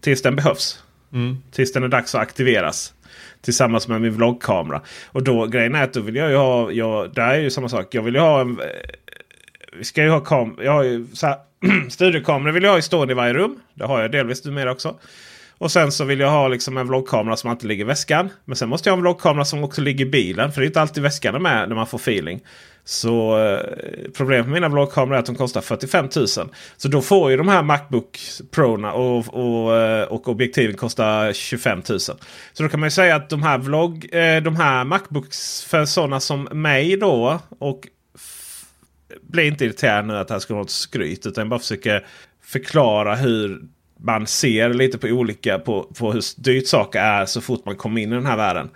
tills den behövs. Mm. Tills den är dags att aktiveras. Tillsammans med min vloggkamera. Och då grejen är att då vill jag ju ha. Jag, där är ju samma sak. Jag vill ju ha en. Vi ska ju ha kam jag har ju så här, studiokameror vill jag ha i stående i varje rum. Det har jag delvis numera också. Och sen så vill jag ha liksom en vloggkamera som alltid ligger i väskan. Men sen måste jag ha en vloggkamera som också ligger i bilen. För det är inte alltid väskan är med när man får feeling. Så eh, problemet med mina vloggkameror är att de kostar 45 000. Så då får ju de här Macbook Pro och, och, eh, och objektiven kosta 25 000. Så då kan man ju säga att de här, vlogg, eh, de här Macbooks för sådana som mig då. Och bli inte irriterad nu att det här ska vara något skryt. Utan bara försöka förklara hur man ser lite på olika på, på hur dyrt saker är så fort man kommer in i den här världen.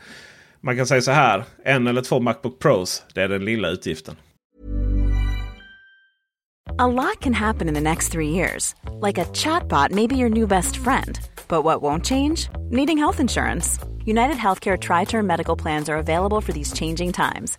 Man kan säga så här. En eller två Macbook Pros. Det är den lilla utgiften. A lot can happen in the next three years. Like a chatbot maybe your new best friend. But what won't change? Needing health insurance. United Healthcare Tri-Term Medical Plans are available for these changing times.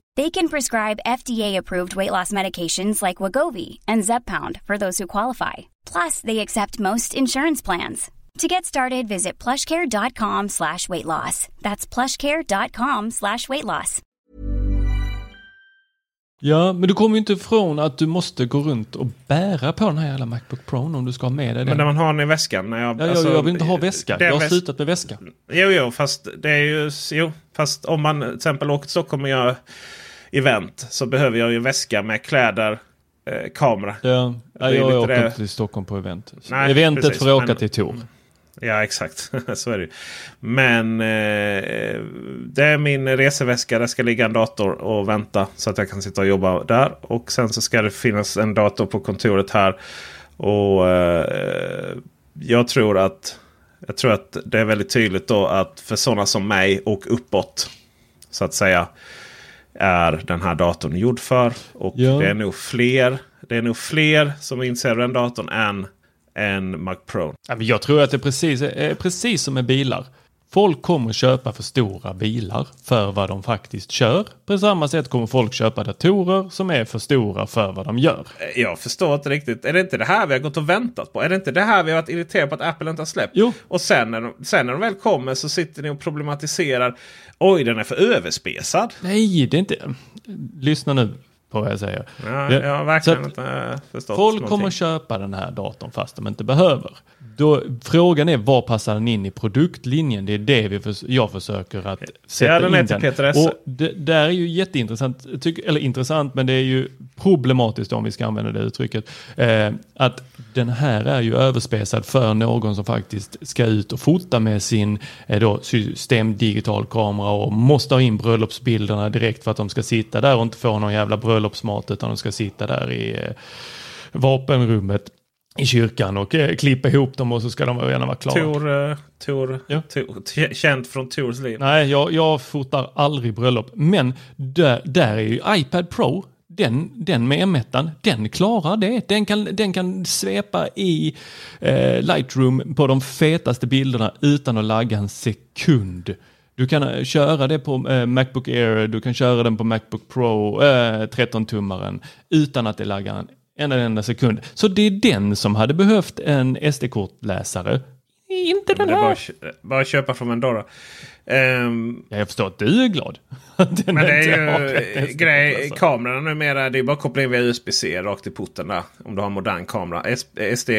They can prescribe FDA-approved weight loss medications like Wagovi and Zepbound for those who qualify. Plus, they accept most insurance plans. To get started, visit plushcare.com slash weight loss. That's plushcare.com slash weight loss. Ja, men du kommer ju inte ifrån att du måste gå runt och bära på den här jävla Macbook Pro om du ska ha med dig den. Men när man har den i väskan. När jag, ja, alltså, jag, jag vill inte ha väska. Jag har väs- slutat med väska. Jo, jo, fast det är ju... Jo, fast om man till exempel åker till Stockholm och gör event så behöver jag ju väska med kläder, eh, kamera. Ja, ja är jag åker inte till Stockholm på event. Nej, Eventet precis, får jag åka men- till Tor. Ja, exakt. så är det ju. Men eh, det är min reseväska. Där ska ligga en dator och vänta så att jag kan sitta och jobba där. Och sen så ska det finnas en dator på kontoret här. Och eh, jag tror att jag tror att det är väldigt tydligt då att för sådana som mig och uppåt så att säga är den här datorn gjord för. Och Ja. det är nog fler. Det är nog fler som inser den datorn än en Mac Pro. Ja, men jag tror att det är precis, är precis som med bilar. Folk kommer köpa för stora bilar för vad de faktiskt kör. På samma sätt kommer folk köpa datorer som är för stora för vad de gör. Jag förstår inte riktigt. Är det inte det här vi har gått och väntat på? Är det inte det här vi har varit irriterade på att Apple inte har släppt? Jo. Och sen när, de, sen när de väl kommer så sitter ni och problematiserar. Oj, den är för överspesad. Nej, det är inte... Lyssna nu på vad jag säger. Ja, jag har verkligen inte eh, förstått Folk någonting. kommer köpa den här datorn fast de inte behöver. Då, frågan är var passar den in i produktlinjen? Det är det vi förs- jag försöker att sätta den in den. Peter Esse. Och det där är ju jätteintressant, tyck, eller intressant, men det är ju problematiskt om vi ska använda det uttrycket. Eh, att den här är ju överspesad för någon som faktiskt ska ut och fota med sin eh, då, system digital kamera och måste ha in bröllopsbilderna direkt för att de ska sitta där och inte få någon jävla bröllopsmat utan de ska sitta där i eh, vapenrummet i kyrkan och eh, klippa ihop dem och så ska de gärna vara klara. Tor, eh, Tor, Ja. Tor, känt från Tors liv. Nej, jag, jag fotar aldrig bröllop. Men där, där är ju iPad Pro, den, den med M1, den klarar det. Den kan, den kan svepa i eh, Lightroom på de fetaste bilderna utan att lagga en sekund. Du kan eh, köra det på eh, Macbook Air, du kan köra den på Macbook Pro, eh, 13-tummaren, utan att det laggar en enda, enda sekund. Så det är den som hade behövt en SD-kortläsare. Inte den bara, här. bara att köpa från Vendora. Ehm, Ja, jag förstår att du är glad. Men det är ju grej, kamerorna numera. Det är bara att koppla in via USB-C rakt i porten där. Om du har en modern kamera. SD,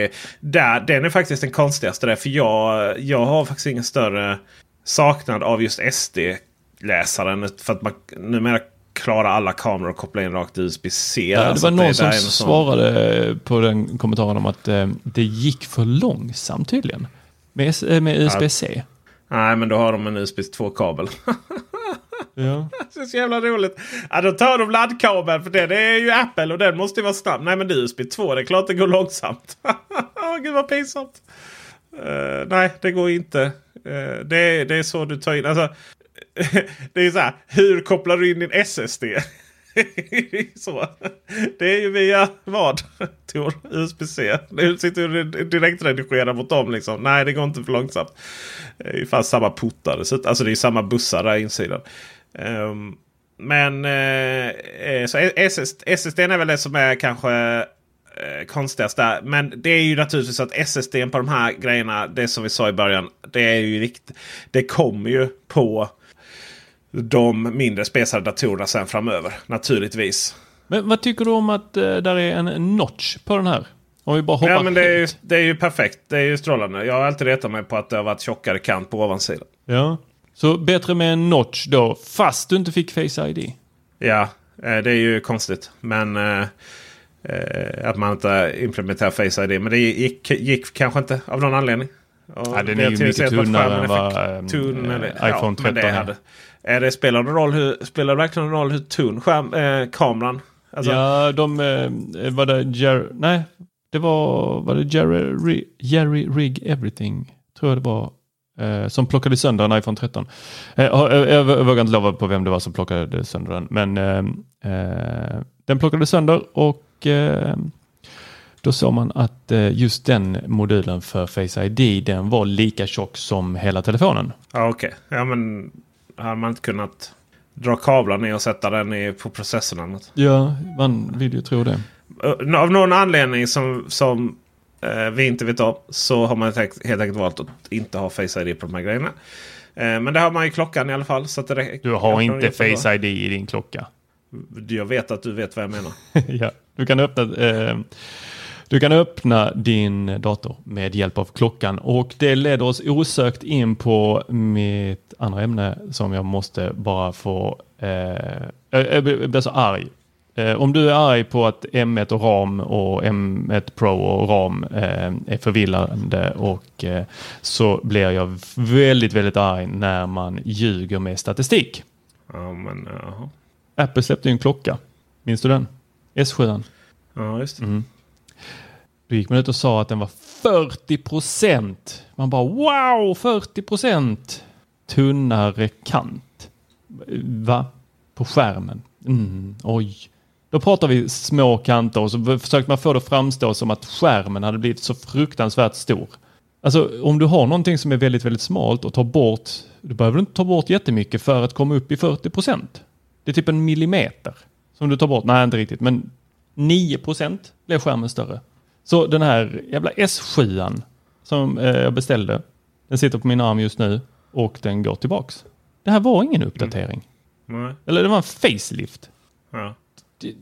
där, den är faktiskt den konstigaste där. För jag, jag har faktiskt ingen större saknad av just SD-läsaren. För att man numera klarar alla kameror att koppla in rakt i USB-C. Ja, det Alltså var att någon där som svarade på den kommentaren om att eh, det gick för långsamt tydligen. Med, eh, med USB-C. Nej, men då har de en USB 2-kabel. Ja. Det är så jävla roligt. Ja, då tar de laddkabeln för det, det är ju Apple och den måste ju vara snabb. Nej men det är USB 2, det är klart det går långsamt. Gud vad pinsamt. Eh, nej, det går inte. Eh, det, det är så du tar in. Alltså, det är så här, hur kopplar du in din SSD? så. Det är ju via vad? Tor? USB-C. Nu sitter du och direktredigerar mot dem liksom. Nej, det går inte för långsamt. Det är ju fan samma portar. Alltså det är samma bussar där insidan. Um, men eh, eh så SSD, SSD är väl det som är kanske eh, konstigast där. Men det är ju naturligtvis att SSD på de här grejerna, det som vi sa i början, det är ju riktigt. Det kommer ju på de mindre spesade datorerna sen framöver. Naturligtvis. Men vad tycker du om att eh, där är en notch på den här? Om vi bara hoppar Ja, men det är, ju, det är ju perfekt. Det är ju strålande. Jag har alltid retat mig på att det har varit tjockare kant på ovansidan. Ja. Så bättre med en notch då, fast du inte fick Face ID. Ja, eh, det är ju konstigt. Men eh, eh, att man inte implementerar Face ID. Men det gick, gick kanske inte av någon anledning. Och Ja, den det är ju mycket tunnare än vad, för ehm, tunn, eh, eller- iPhone men det 13 är. hade- Är det, spelar, det roll hur, spelar det verkligen roll hur tunn skärm, eh, kameran? Alltså, Ja, de eh, var det Jerry, nej, det var, var det Jerry, Jerry Rig Everything, tror jag det var, eh, som plockade sönder en iPhone 13. Eh, jag, vågar inte lova på vem det var som plockade sönder den, men eh, eh, den plockade sönder och eh, då såg man att just den modulen för Face ID den var lika tjock som hela telefonen. Ja, okej. Okay. Ja, men hade man inte kunnat dra kablar ner och sätta den i, på processorn? Annat? Ja, man vill ju tro det. Av någon anledning som, som eh, vi inte vet om så har man helt enkelt valt att inte ha Face ID på de här grejerna. Eh, men det har man i klockan i alla fall. Så att det du har inte Face ID i din klocka? Jag vet att du vet vad jag menar. ja, du kan öppna eh, du kan öppna din dator med hjälp av klockan och det leder oss osökt in på mitt andra ämne som jag måste bara få... Eh, jag blir så arg. Eh, om du är arg på att M1 och RAM och M1 Pro och RAM eh, är förvillande och eh, så blir jag väldigt, väldigt arg när man ljuger med statistik. Ja, men, uh Apple släppte ju en klocka. Minns du den? S7. Ja, just det. Mm. Då gick man ut och sa att den var 40 procent. Man bara wow, 40 procent tunnare kant. Va? På skärmen? Mm, oj. Då pratar vi små kanter och så försökte man få det att framstå som att skärmen hade blivit så fruktansvärt stor. Alltså om du har någonting som är väldigt, väldigt smalt och tar bort, du behöver inte ta bort jättemycket för att komma upp i 40 procent. Det är typ en millimeter som du tar bort. Nej, inte riktigt, men 9 procent blev skärmen större. Så den här jävla S7 som eh, jag beställde, den sitter på min arm just nu och den går tillbaks. Det här var ingen uppdatering. Mm. Eller det var en facelift. Ja. Du,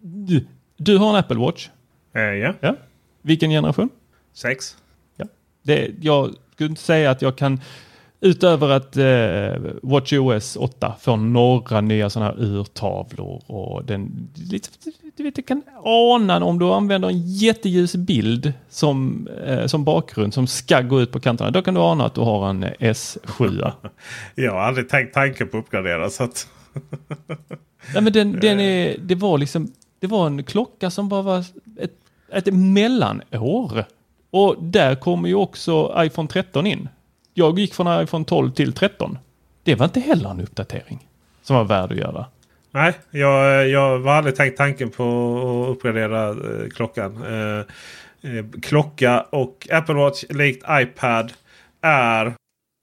du, du, har en Apple Watch? Eh, ja. ja. Vilken generation? Sex. Ja. Det, jag skulle inte säga att jag kan Utöver att eh, WatchOS 8 får några nya sådana här urtavlor och den, lite, du vet, du kan ana om du använder en jätteljus bild som, eh, som bakgrund som ska gå ut på kanterna. Då kan du ana att du har en S7. Jag har aldrig tänkt tanken på att uppgradera så att... Nej, men den, den är, det var liksom, det var en klocka som bara var ett, ett mellanår. Och där kommer ju också iPhone 13 in. Jag gick från iPhone 12 till 13. Det var inte heller en uppdatering som var värd att göra. Nej, jag, jag har aldrig tänkt tanken på att uppgradera eh, klockan. Eh, eh, klocka och Apple Watch likt iPad är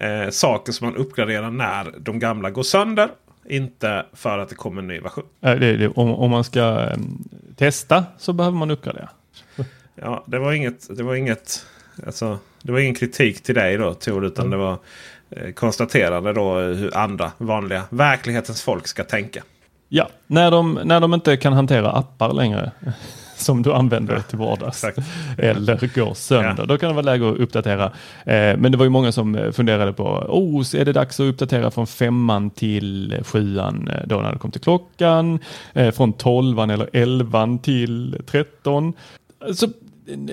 eh, saker som man uppgraderar när de gamla går sönder. Inte för att det kommer en ny version. Det, det, om, om, man ska um, testa så behöver man uppgradera. ja, det var inget, det var inget Alltså, det var ingen kritik till dig då Tor. Utan mm. det var eh, konstaterande då hur andra vanliga verklighetens folk ska tänka. Ja, när de, när de inte kan hantera appar längre. som du använder till vardags. eller går sönder. Ja. Då kan det vara läge att uppdatera. Eh, men det var ju många som eh, funderade på, oh, är det dags att uppdatera från femman till sjuan eh, då när det kom till klockan? Från tolvan eller elvan till tretton? Så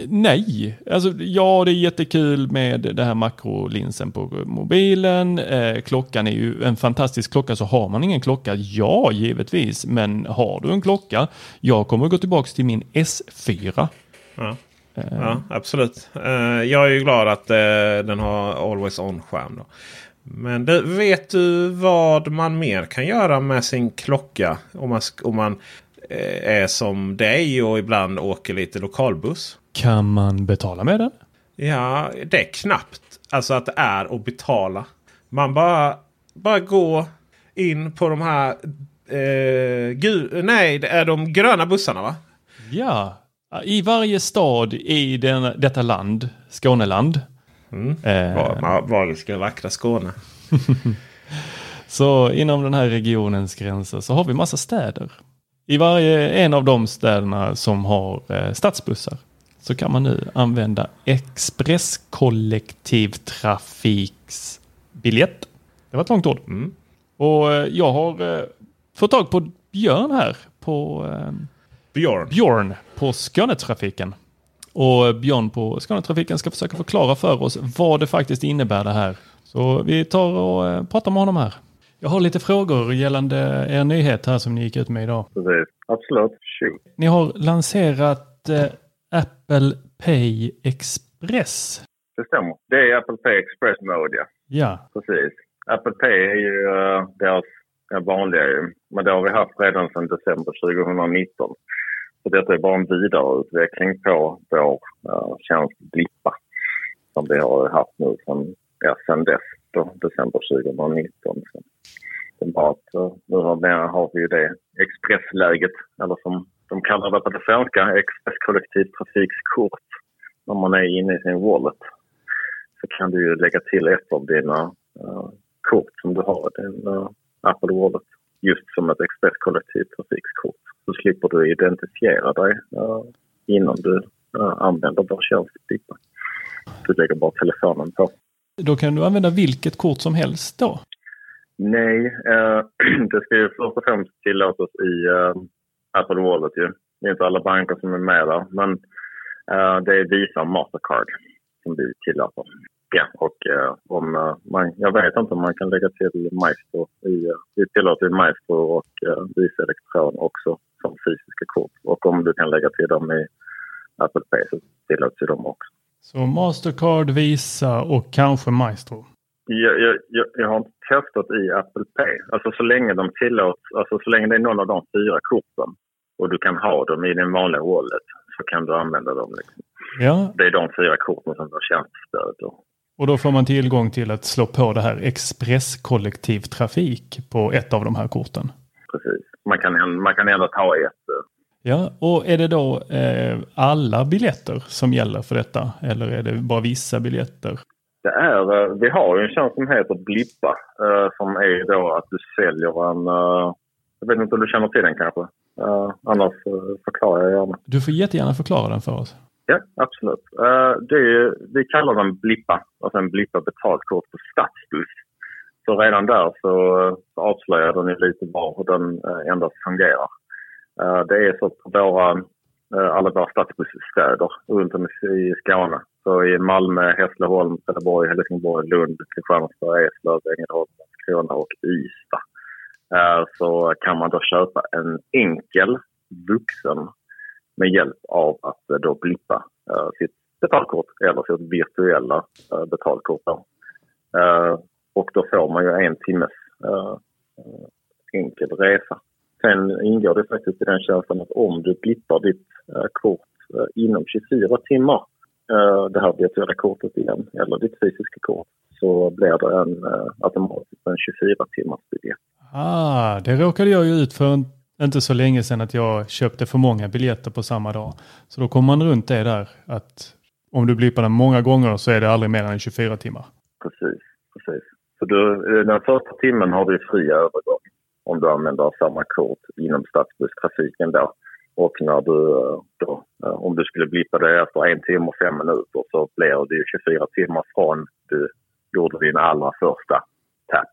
Nej, alltså ja det är jättekul med det här makrolinsen på mobilen. Eh, klockan är ju en fantastisk klocka så har man ingen klocka, ja givetvis. Men har du en klocka, jag kommer gå tillbaka till min S4. Ja. Eh. ja, absolut. Eh, jag är ju glad att eh, den har Always On-skärm. Men du, vet du vad man mer kan göra med sin klocka? Om man, om man eh, är som dig och ibland åker lite lokalbuss. Kan man betala med den? Ja, det är knappt. Alltså att det är att betala. Man bara, bara går in på de här... Eh, gul, nej, det är de gröna bussarna va? Ja, i varje stad i den, detta land, Skåneland. Mm. Eh, Magiska vackra Skåne. så inom den här regionens gränser så har vi massa städer. I varje en av de städerna som har eh, stadsbussar så kan man nu använda Express kollektivtrafiksbiljett. Det var ett långt ord. Mm. Och eh, jag har eh, fått tag på Björn här på eh, Björn. Björn på Skånetrafiken. Och Björn på Skånetrafiken ska försöka förklara för oss vad det faktiskt innebär det här. Så vi tar och pratar med honom här. Jag har lite frågor gällande er nyhet här som ni gick ut med idag. Precis, absolut. Shoot. Ni har lanserat Apple Pay Express. Det stämmer. Det är Apple Pay Express Mode, ja. Ja. Precis. Apple Pay är ju uh, deras vanliga. Men det har vi haft redan sedan december 2019. Så detta är bara en vidareutveckling på vår uh, tjänst Blippa som vi har haft nu sedan, ja, sedan dess, då, december 2019. Så bara att uh, nu har, har vi ju det expressläget, eller som de kallar det på det svenska, expresskollektivtrafikskort. När man är inne i sin wallet så kan du ju lägga till ett av dina uh, kort som du har i din uh, Apple Wallet just som ett expresskollektivtrafikskort. Så slipper du identifiera dig uh, innan du använder vår tjänst. Du lägger bara telefonen på. Då kan du använda vilket kort som helst då? Nej, det ska ju först och främst tillåtas i Apple Wallet ju. Det är inte alla banker som är med där, men eh, det är Visa och Mastercard som vi tillåter. Ja, och uh, om uh, man, jag vet inte om man kan lägga till Maestro. I, uh, vi tillåter Maestro och uh, Visa Elektron också som fysiska kort. Och om du kan lägga till dem i Apple Pay så tillåts ju de också. Så Mastercard, Visa och kanske Maestro? Jag, jag, jag, jag, har inte testat i Apple Pay. Alltså så länge de tillåts, alltså så länge det är någon av de fyra korten och du kan ha dem i din vanliga wallet så kan du använda dem. Liksom. Ja. Det är de fyra korten som har tjänstestöd. Och då får man tillgång till att slå på det här expresskollektivtrafik på ett av de här korten. Precis. Man kan, man kan endast ha ett. Ja, och är det då eh, alla biljetter som gäller för detta? Eller är det bara vissa biljetter? Det är, eh, vi har ju en tjänst som heter Blippa eh, som är då att du säljer en, eh, jag vet inte om du känner till den kanske? Annars förklarar jag gärna. Du får jättegärna förklara den för oss. Ja, absolut. Det är, vi kallar den Blippa, alltså en Blippa betalkort på stadsbuss. Så redan där så, avslöjar den lite var hur den endast fungerar. Det är så på våra, alla våra stadsbussstäder runt om i Skåne. Så i Malmö, Hässleholm, Trelleborg, Helsingborg, Lund, Kristianstad, Eslöv, Ängelholm, Landskrona och Ystad eh, så kan man då köpa en enkel vuxen med hjälp av att eh, då blippa eh, sitt betalkort eller sitt virtuella betalkort. Då. Och då får man ju en timmes enkel resa. Sen ingår det faktiskt i den tjänsten att om du blippar ditt kort inom 24 timmar, det här virtuella kortet igen, eller ditt fysiska kort, så blir det en, automatiskt en 24 timmars biljett. Ah, det råkade jag ju ut för inte så länge sedan att jag köpte för många biljetter på samma dag. Så då kommer man runt det där att om du blippar den många gånger så är det aldrig mer än 24 timmar. Precis, precis. Så du, den första timmen har du fri övergång om du använder samma kort inom stadsbusstrafiken då. Och när du då, om du skulle blippa det efter en timme och fem minuter så blir det 24 timmar från du gjorde din allra första tapp.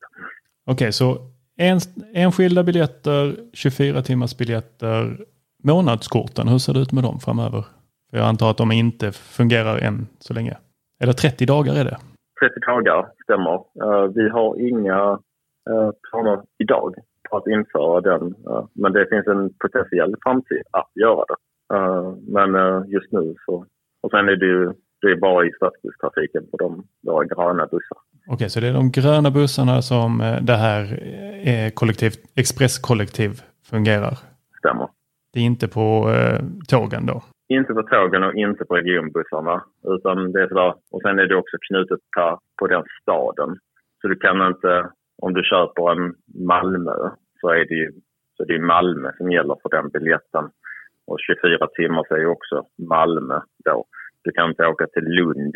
Okej, okay, så en, enskilda biljetter, 24 timmars biljetter, månadskorten, hur ser det ut med dem framöver? För jag antar att de inte fungerar än så länge. Eller 30 dagar är det? 30 dagar stämmer. Uh, vi har inga planer idag på att införa den. Uh, men det finns en potentiell framtid att göra det. men just nu så... Och sen är det ju det är bara i stadsbusstrafiken på de våra gröna bussar. Okej, så det är de gröna bussarna som eh, det här eh, kollektiv, expresskollektiv fungerar? Stämmer. Det är inte på eh, tågen då? Inte på tågen och inte på regionbussarna. Utan det är sådär, och sen är det också knutet på den staden. Så du kan inte, om du köper en Malmö så är det ju så det är Malmö som gäller för den biljetten. Och 24 timmar så är ju också Malmö då. Du kan inte åka till Lund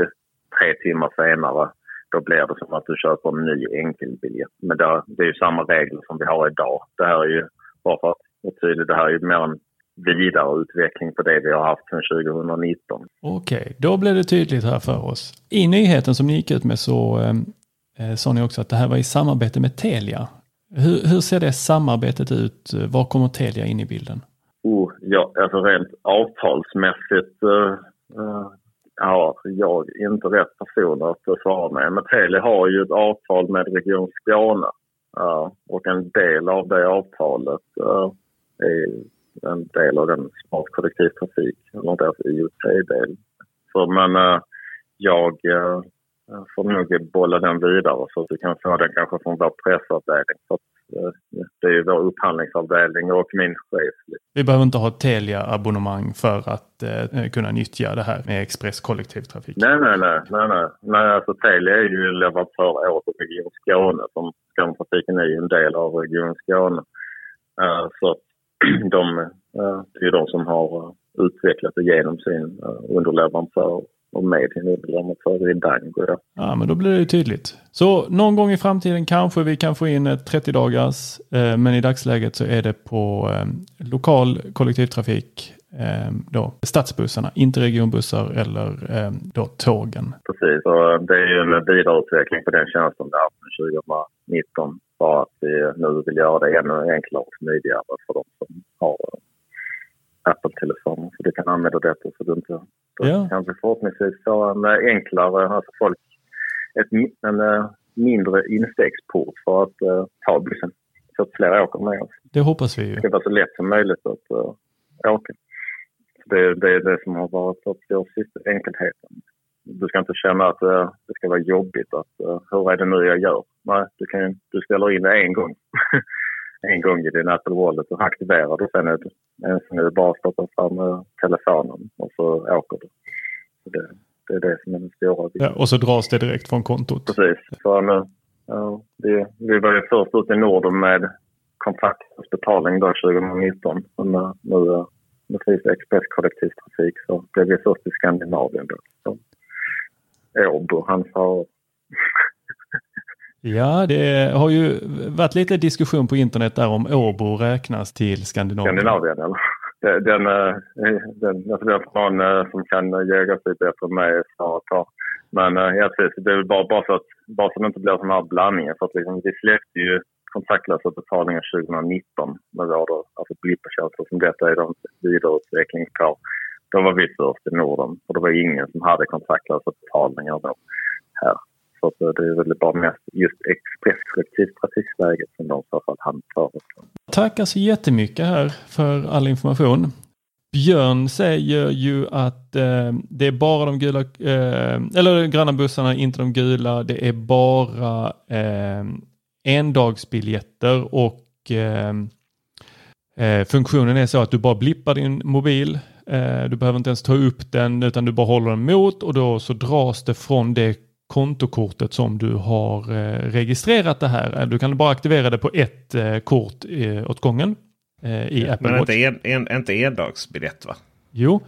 tre timmar senare. Då blir det som att du köper en ny enkelbiljett. Men det, det är ju samma regler som vi har idag. Det här är ju, bara för att det här är ju mer en vidareutveckling på det vi har haft sedan 2019. Okej, okay, då blev det tydligt här för oss. I nyheten som ni gick ut med så eh, Eh, sa ni också att det här var i samarbete med Telia. Hur, hur ser det samarbetet ut? Var kommer Telia in i bilden? Oh, ja, alltså rent avtalsmässigt eh, eh har jag inte rätt person att svara med. Men Telia har ju ett avtal med Region Skåne uh, och en del av det avtalet uh, är en del av den smart kollektivtrafik, eller deras IoT-del. Så men uh, jag får nog bolla den vidare så att du kan få den kanske från vår pressavdelning. Så att, Det är ju vår upphandlingsavdelning och min chef. Vi behöver inte ha Telia-abonnemang för att eh, kunna nyttja det här med Express kollektivtrafik. Nej, nej, nej. nej, nej. nej alltså Telia är ju leverantör åt Region Skåne. Som Skånetrafiken är ju en del av Region Skåne. Uh, så de, uh, det är de som har uh, utvecklat det genom sin underleverantör och med sin underleverantör i Dango. Då. Ja, men då blir det ju tydligt. Så någon gång i framtiden kanske vi kan få in ett 30 dagars, eh, men i dagsläget så är det på eh, lokal kollektivtrafik eh, då stadsbussarna, inte regionbussar eller eh, då tågen. Precis, och det är ju en vidareutveckling på den tjänsten där från 2019 bara att vi nu vill göra det ännu enklare och smidigare för de som har Apple-telefoner så du kan använda detta så du inte ja. kanske förhoppningsvis få en eh, enklare, alltså folk, ett, en uh, mindre instegsport för att uh, ta bussen så att fler åker med oss. Det hoppas vi ju. Det ska vara så lätt som möjligt att uh, åka. Det, det är det som har varit vår syfte, enkelheten. Du ska inte känna att uh, det ska vara jobbigt att hur är det nu jag gör? Nej, du, kan, du ställer in det en gång. en gång i din Apple Wallet och aktiverar du. Sen sen är det bara att stoppa fram telefonen och så åker du. Så det, det är det som är den stora ja, Och så dras det direkt från kontot? Precis. Så nu, ja, det, vi var ju först ut i Norden med kontaktlös betalning då 2019. Men nu, nu, nu finns det Express kollektivtrafik så blev vi först i Skandinavien då. Så, Åbo, han sa Ja, det har ju varit lite diskussion på internet där om Åbo räknas till Skandinavien. Skandinavien, eller? Den, eh, den, den, den, den någon som kan jäga sig bättre än mig att ta. Men eh, ja, precis, det är bara, bara, för att, bara så att det inte blir sådana här blandningar. För att liksom, vi släppte ju kontaktlösa betalningar 2019 med våra alltså blippertjänster som detta är de vidareutveckling på. Då var vi först i Norden och det var ingen som hade kontaktlösa betalningar då här. Så att eh, det är väl bara mest just express trafikläget som de i så fall handhar. Tackar så alltså jättemycket här för all information. Björn säger ju att eh, det är bara de gula, eh, eller gröna bussarna, inte de gula. Det är bara eh, endagsbiljetter och eh, eh, funktionen är så att du bara blippar din mobil. Eh, du behöver inte ens ta upp den utan du bara håller den mot och då så dras det från det kontokortet som du har eh, registrerat det här. Du kan bara aktivera det på ett eh, kort åt gången i Apple Men Watch. Men inte, en, inte endagsbiljett va? Jo,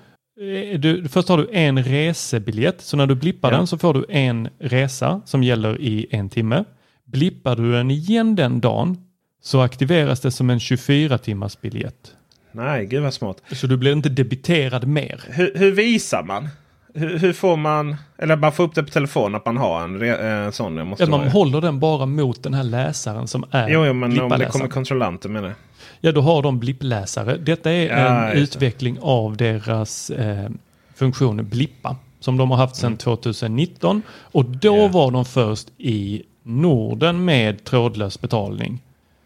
du, först har du en resebiljett. Så när du blippar ja. den så får du en resa som gäller i en timme. Blippar du den igen den dagen så aktiveras det som en 24 timmars biljett. Nej, gud vad smart. Så du blir inte debiterad mer. Hur, hur visar man? Hur, hur, får man, eller man får upp det på telefonen att man har en, en sån? Jag måste ja, man vara. håller den bara mot den här läsaren som är Jo, jo men om det kommer kontrollanter med det. Ja, då har de blippläsare. Detta är ja, en utveckling av deras eh, funktion blippa. Som de har haft sedan mm. 2019. Och då yeah. var de först i Norden med trådlös betalning.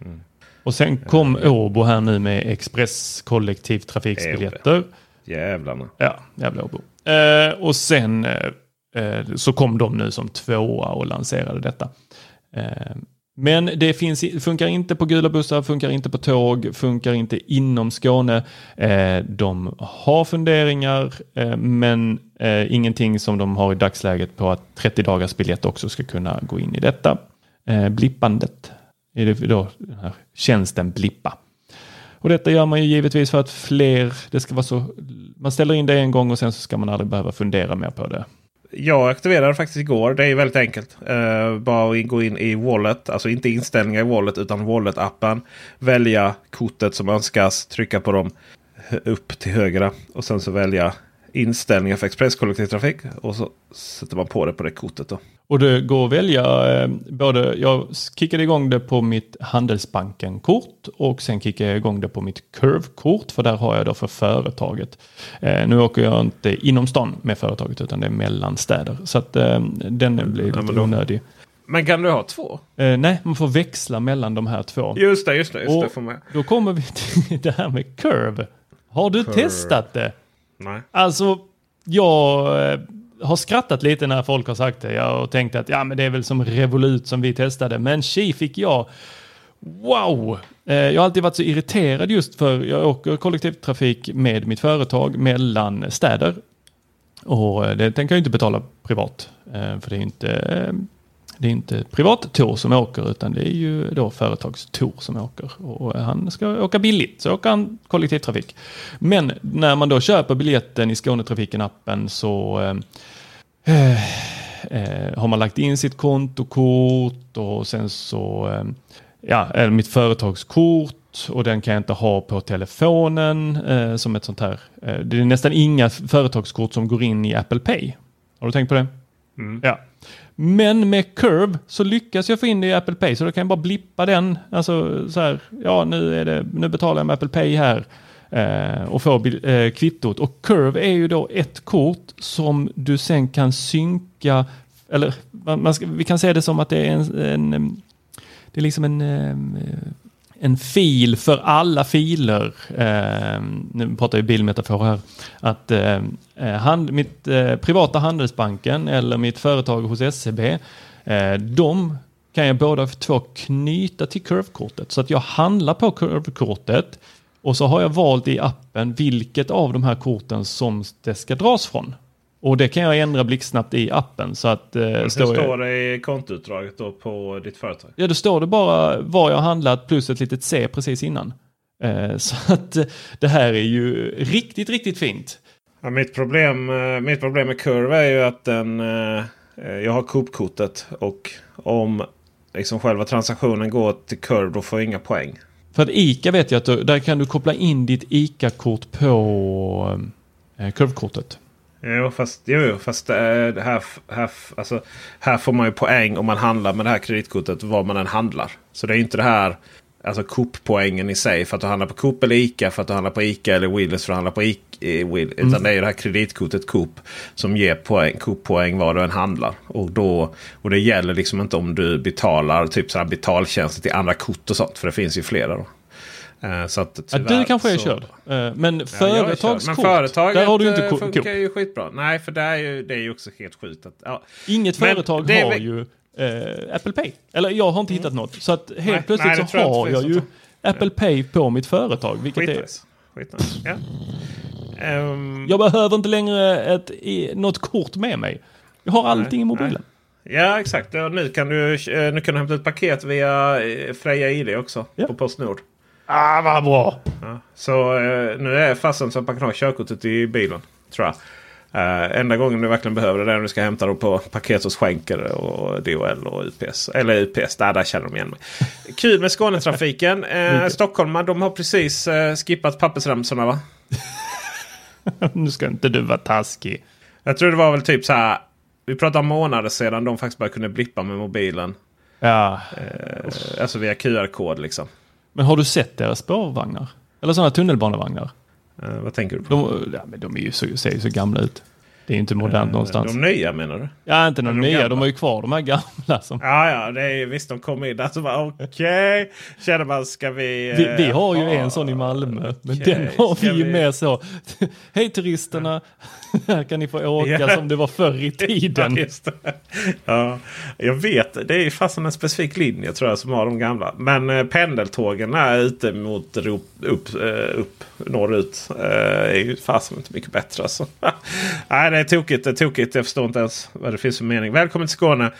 Mm. Och sen kom Åbo här nu med Express kollektivtrafiksbiljetter. Jävlarna. Ja, jävla Åbo. Eh, och sen eh, eh, så kom de nu som tvåa och lanserade detta. Eh, men det finns, funkar inte på gula bussar, funkar inte på tåg, funkar inte inom Skåne. Eh, de har funderingar, eh, men eh, ingenting som de har i dagsläget på att 30 dagars biljett också ska kunna gå in i detta. Eh, blippandet, är det då den här tjänsten Blippa. Och detta gör man ju givetvis för att fler, det ska vara så, man ställer in det en gång och sen så ska man aldrig behöva fundera mer på det. Jag aktiverade faktiskt igår. Det är väldigt enkelt. Uh, bara att gå in i Wallet. Alltså inte inställningar i Wallet utan Wallet-appen. Välja kortet som önskas. Trycka på dem upp till höger. Och sen så välja inställningar för Express kollektivtrafik. Och så sätter man på det på det kortet. Då. Och det går att välja eh, både, jag kickade igång det på mitt Handelsbanken-kort och sen kickade jag igång det på mitt Curve-kort för där har jag då för företaget. Eh, nu åker jag inte inom stan med företaget utan det är mellan städer. Så att eh, den blir lite ja, onödig. Men kan du ha två? Eh, nej, man får växla mellan de här två. Just det, just det. Just det får man. Då kommer vi till det här med Curve. Har du curve. testat det? Nej. Alltså, jag eh, har skrattat lite när folk har sagt det. Jag har tänkt att ja, men det är väl som Revolut som vi testade. Men tji fick jag. Wow! Eh, jag har alltid varit så irriterad just för jag åker kollektivtrafik med mitt företag mellan städer. Och eh, det tänker jag inte betala privat. Eh, för det är inte, det är inte privat tour som åker utan det är ju då företagstour som åker. Och han ska åka billigt så åker han kollektivtrafik. Men när man då köper biljetten i Skånetrafiken-appen så eh, eh, har man lagt in sitt kontokort och sen så eh, ja, är mitt företagskort och den kan jag inte ha på telefonen eh, som ett sånt här. Eh, det är nästan inga företagskort som går in i Apple Pay. Har du tänkt på det? Mm. Ja. Men med Curve så lyckas jag få in det i Apple Pay så då kan jag bara blippa den. Alltså så här, ja nu, är det, nu betalar jag med Apple Pay här eh, och får eh, kvittot. Och Curve är ju då ett kort som du sen kan synka, eller man, man ska, vi kan se det som att det är en, en det är liksom en, eh, en fil för alla filer. Eh, nu pratar vi bilmetafor här. Att eh, eh, hand, mitt eh, privata Handelsbanken eller mitt företag hos SEB, eh, de kan jag båda två knyta till Curve-kortet. Så att jag handlar på Curve-kortet och så har jag valt i appen vilket av de här korten som det ska dras från. Och det kan jag ändra blixtsnabbt i appen. Så att, eh, Hur står står det i kontoutdraget då på ditt företag? Ja, då står det bara vad jag handlat plus ett litet C precis innan. Eh, så att eh, det här är ju riktigt, riktigt fint. Ja, mitt, problem, eh, mitt problem med Curve är ju att den, eh, eh, jag har Coop-kortet. Och om liksom själva transaktionen går till Curve då får jag inga poäng. För att ICA vet jag att du, där kan du koppla in ditt ICA-kort på eh, kurvkortet. Jo, fast, jo, fast det här, här, alltså, här får man ju poäng om man handlar med det här kreditkortet var man än handlar. Så det är inte det här alltså Coop-poängen i sig för att du handlar på Coop eller Ica för att du handlar på Ica eller Willys för att du handlar på Ica. eh, Will, Utan Mm. det är ju det här kreditkortet Coop som ger poäng, Coop-poäng var du än handlar. Och, då, och det gäller liksom inte om du betalar typ så här betaltjänster till andra kort och sånt. För det finns ju flera då. Eh, Så att, Ja, tyvärr du kanske är så- körd. Eh, Men Ja, jag är företagskort, Men företaget där har du inte eh, ko- funkar ju skitbra. Nej, för det är ju, det är ju också helt skit. Att, ja. Inget Men företag är har väl- ju eh, Apple Pay. Eller jag har inte hittat något. Så att helt Nej, plötsligt nej, så jag har finns jag ju. Apple Pay på mitt företag. Vilket är, Skitnice. Skitnice. Ja. Ehm, jag behöver inte längre ett, något kort med mig. Jag har allting i mobilen. Ja exakt. Ja, nu, kan du, eh, nu kan du hämta ett paket via Freja ID också. På Postnord. Ah, vad bra! Ja. Så eh, nu är fasen så att man kan ha körkortet i bilen. Tror jag. Eh, enda gången du verkligen behöver det är när du ska hämta det på paket hos Schenker och DHL och UPS. Eller UPS, där, där känner de igen mig. Kul med Skånetrafiken. Eh, Stockholm de har precis eh, skippat pappersremsorna va? nu ska inte du vara taskig. Jag tror det var väl typ så här. Vi pratade om månader sedan de faktiskt bara kunde blippa med mobilen. Ja. Eh, alltså via QR-kod liksom. Men har du sett deras spårvagnar? Eller sådana tunnelbanevagnar? Eh, vad tänker du på? De, ja, men de är ju så, ser ju så gamla ut. Det är ju inte modernt någonstans. De nya menar du? Ja, inte de, de nya. gamla? De har ju kvar de här gamla. Som... Ja, ja, det är, visst de kom in där så bara okej. Känner man ska vi... Vi, vi eh, har ju ha- en sån i Malmö. Men okej, den har vi ju vi- med så. Hej turisterna. Här kan ni få åka Ja. som det var förr i tiden. Ja, just ja, jag vet. Det är fasen en specifik linje tror jag som har de gamla. Men eh, pendeltågen är ute mot Rop, upp, eh, upp norrut. Eh, är ju fasen inte mycket bättre. Alltså. Nej, det är tokigt. Det är tokigt. Jag förstår inte ens vad det finns för mening. Välkommen till Skåne.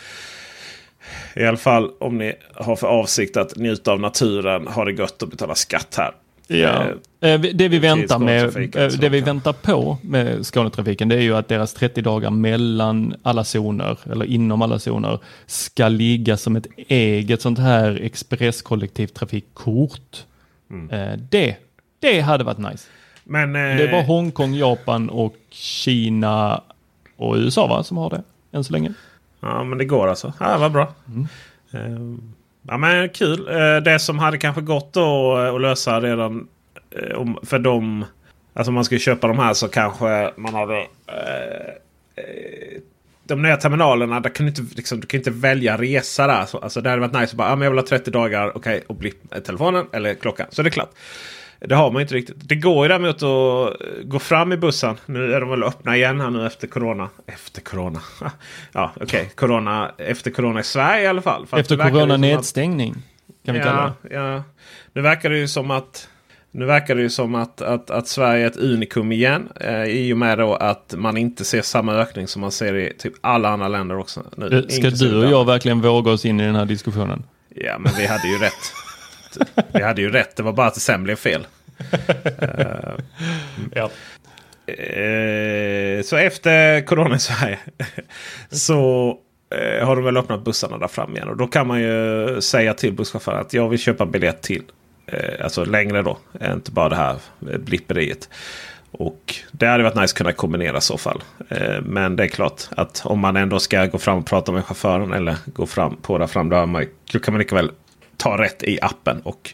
I alla fall om ni har för avsikt att njuta av naturen. Ha det gött och betala skatt här. Ja. Eh, Eh, Det vi väntar med, eh, det vi väntar på med Skånetrafiken det är ju att deras 30 dagar mellan alla zoner eller inom alla zoner ska ligga som ett eget sånt här expresskollektivtrafikkort. Eh, Det, det hade varit nice. Men, eh, Det är bara Hongkong, Japan och Kina och USA va, som har det än så länge. Ja, men det går alltså. Ja, vad bra. Eh, Ja, men kul. Eh, Det som hade kanske gått då att lösa redan om, för dem. Alltså om man skulle köpa de här så kanske man hade. Eh, de nya terminalerna, där kan du, inte, liksom, du kan inte välja resa där. Så, alltså det hade varit nice att bara, ah, men jag vill ha 30 dagar, okej, och blipp telefonen eller klockan. Så det är klart. Det har man inte riktigt. Det går ju däremot att eh, gå fram i bussen. Nu är de väl öppna igen här nu efter corona. Efter corona. ja, okej. Corona. Efter corona i Sverige i alla fall. För Efter corona som att- nedstängning. Kan vi ja, kalla det. Ja. Nu verkar det ju som att nu verkar det ju som att, att, att Sverige är ett unikum igen. Eh, I och med då att man inte ser samma ökning som man ser i typ alla andra länder också. Nu, det. Ska du och jag verkligen våga oss in i den här diskussionen? Ja, men vi hade ju rätt. Vi hade ju rätt. Det var bara att det sen blev fel. uh, ja. uh, så efter Corona i Sverige så uh, har de väl öppnat bussarna där fram igen. Och då kan man ju säga till busschauffören att jag vill köpa biljett till Eh, alltså längre då. Inte bara det här blipperiet. Och det hade varit nice att kunna kombinera i så fall. Men det är klart att om man ändå ska gå fram och prata med chauffören eller gå fram på där fram. Då, man, då kan man lika väl ta rätt i appen. Och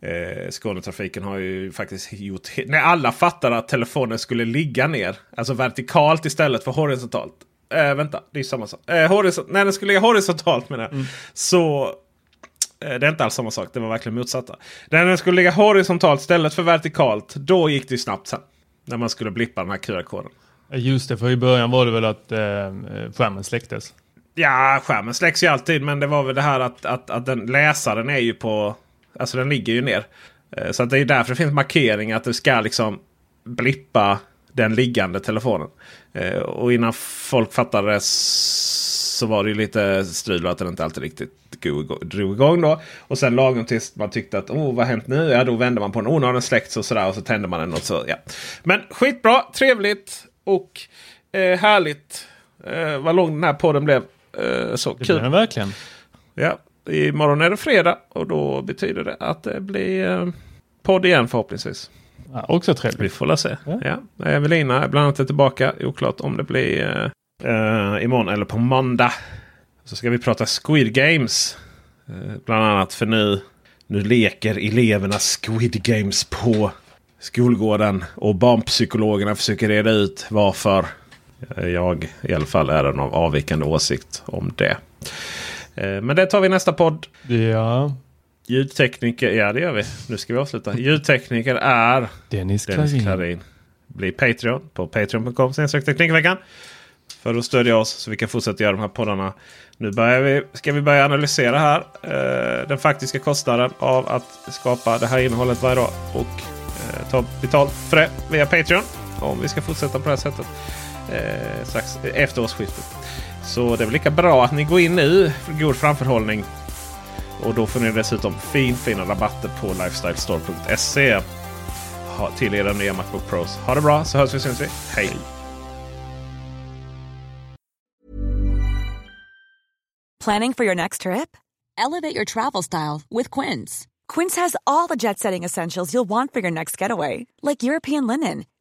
eh, Skånetrafiken har ju faktiskt gjort... När alla fattade att telefonen skulle ligga ner. Alltså vertikalt istället för horisontalt. Eh, vänta, det är samma sak. Eh, horisont, nej, den skulle ligga horisontalt menar jag. Mm. Så Eh, det är inte alls samma sak. Det var verkligen motsatta. När den skulle ligga horisontalt istället för vertikalt. Då gick det snabbt sen. När man skulle blippa den här QR-koden. Just det, för i början var det väl att eh, skärmen släcktes? Ja, skärmen släcks ju alltid. Men det var väl det här att, att, att den läsaren är ju på... Alltså den ligger ju ner. Eh, så att det är därför det finns markering att det ska liksom blippa den liggande telefonen. Eh, och innan folk fattade det så var det ju lite strul att den inte alltid riktigt drog igång då. Och sen lagom tills man tyckte att oh, vad har hänt nu? Ja, då vände man på den. Oh, nu har den släckts och sådär. Och så tände man den. Och så, ja. Men skitbra, trevligt och eh, härligt. Eh, vad lång den här podden blev. Eh, så det kul. Den verkligen. Ja, imorgon är det fredag och då betyder det att det blir eh, podd igen förhoppningsvis. Ja, också trevligt. Vi får la se. Ja. Ja. Evelina bland annat är tillbaka. Oklart om det blir eh, Uh, imorgon eller på måndag. Så ska vi prata Squid Games. Uh, bland annat för nu, nu leker eleverna Squid Games på skolgården. Och barnpsykologerna försöker reda ut varför. Jag i alla fall är av avvikande åsikt om det. Men det tar vi i nästa podd. Ja. Ljudtekniker, ja det gör vi. Nu ska vi avsluta. Ljudtekniker är Dennis, Dennis Klarin. Bli Patreon på patreon.com. Teknikveckan. För att stödja oss så vi kan fortsätta göra de här poddarna. Nu börjar vi, ska vi börja analysera här eh, den faktiska kostnaden av att skapa det här innehållet varje dag. Och eh, ta betalt för det via Patreon. Om vi ska fortsätta på det här sättet. Eh, strax efter årsskiftet. Så det är väl lika bra att ni går in nu för god framförhållning. Och då får ni dessutom fin, fina rabatter på lifestylestore.se. Till era nya Macbook Pros. Ha det bra så hörs vi syns vi. Hej! Planning for your next trip? Elevate your travel style with Quince. Quince has all the jet setting essentials you'll want for your next getaway, like European linen,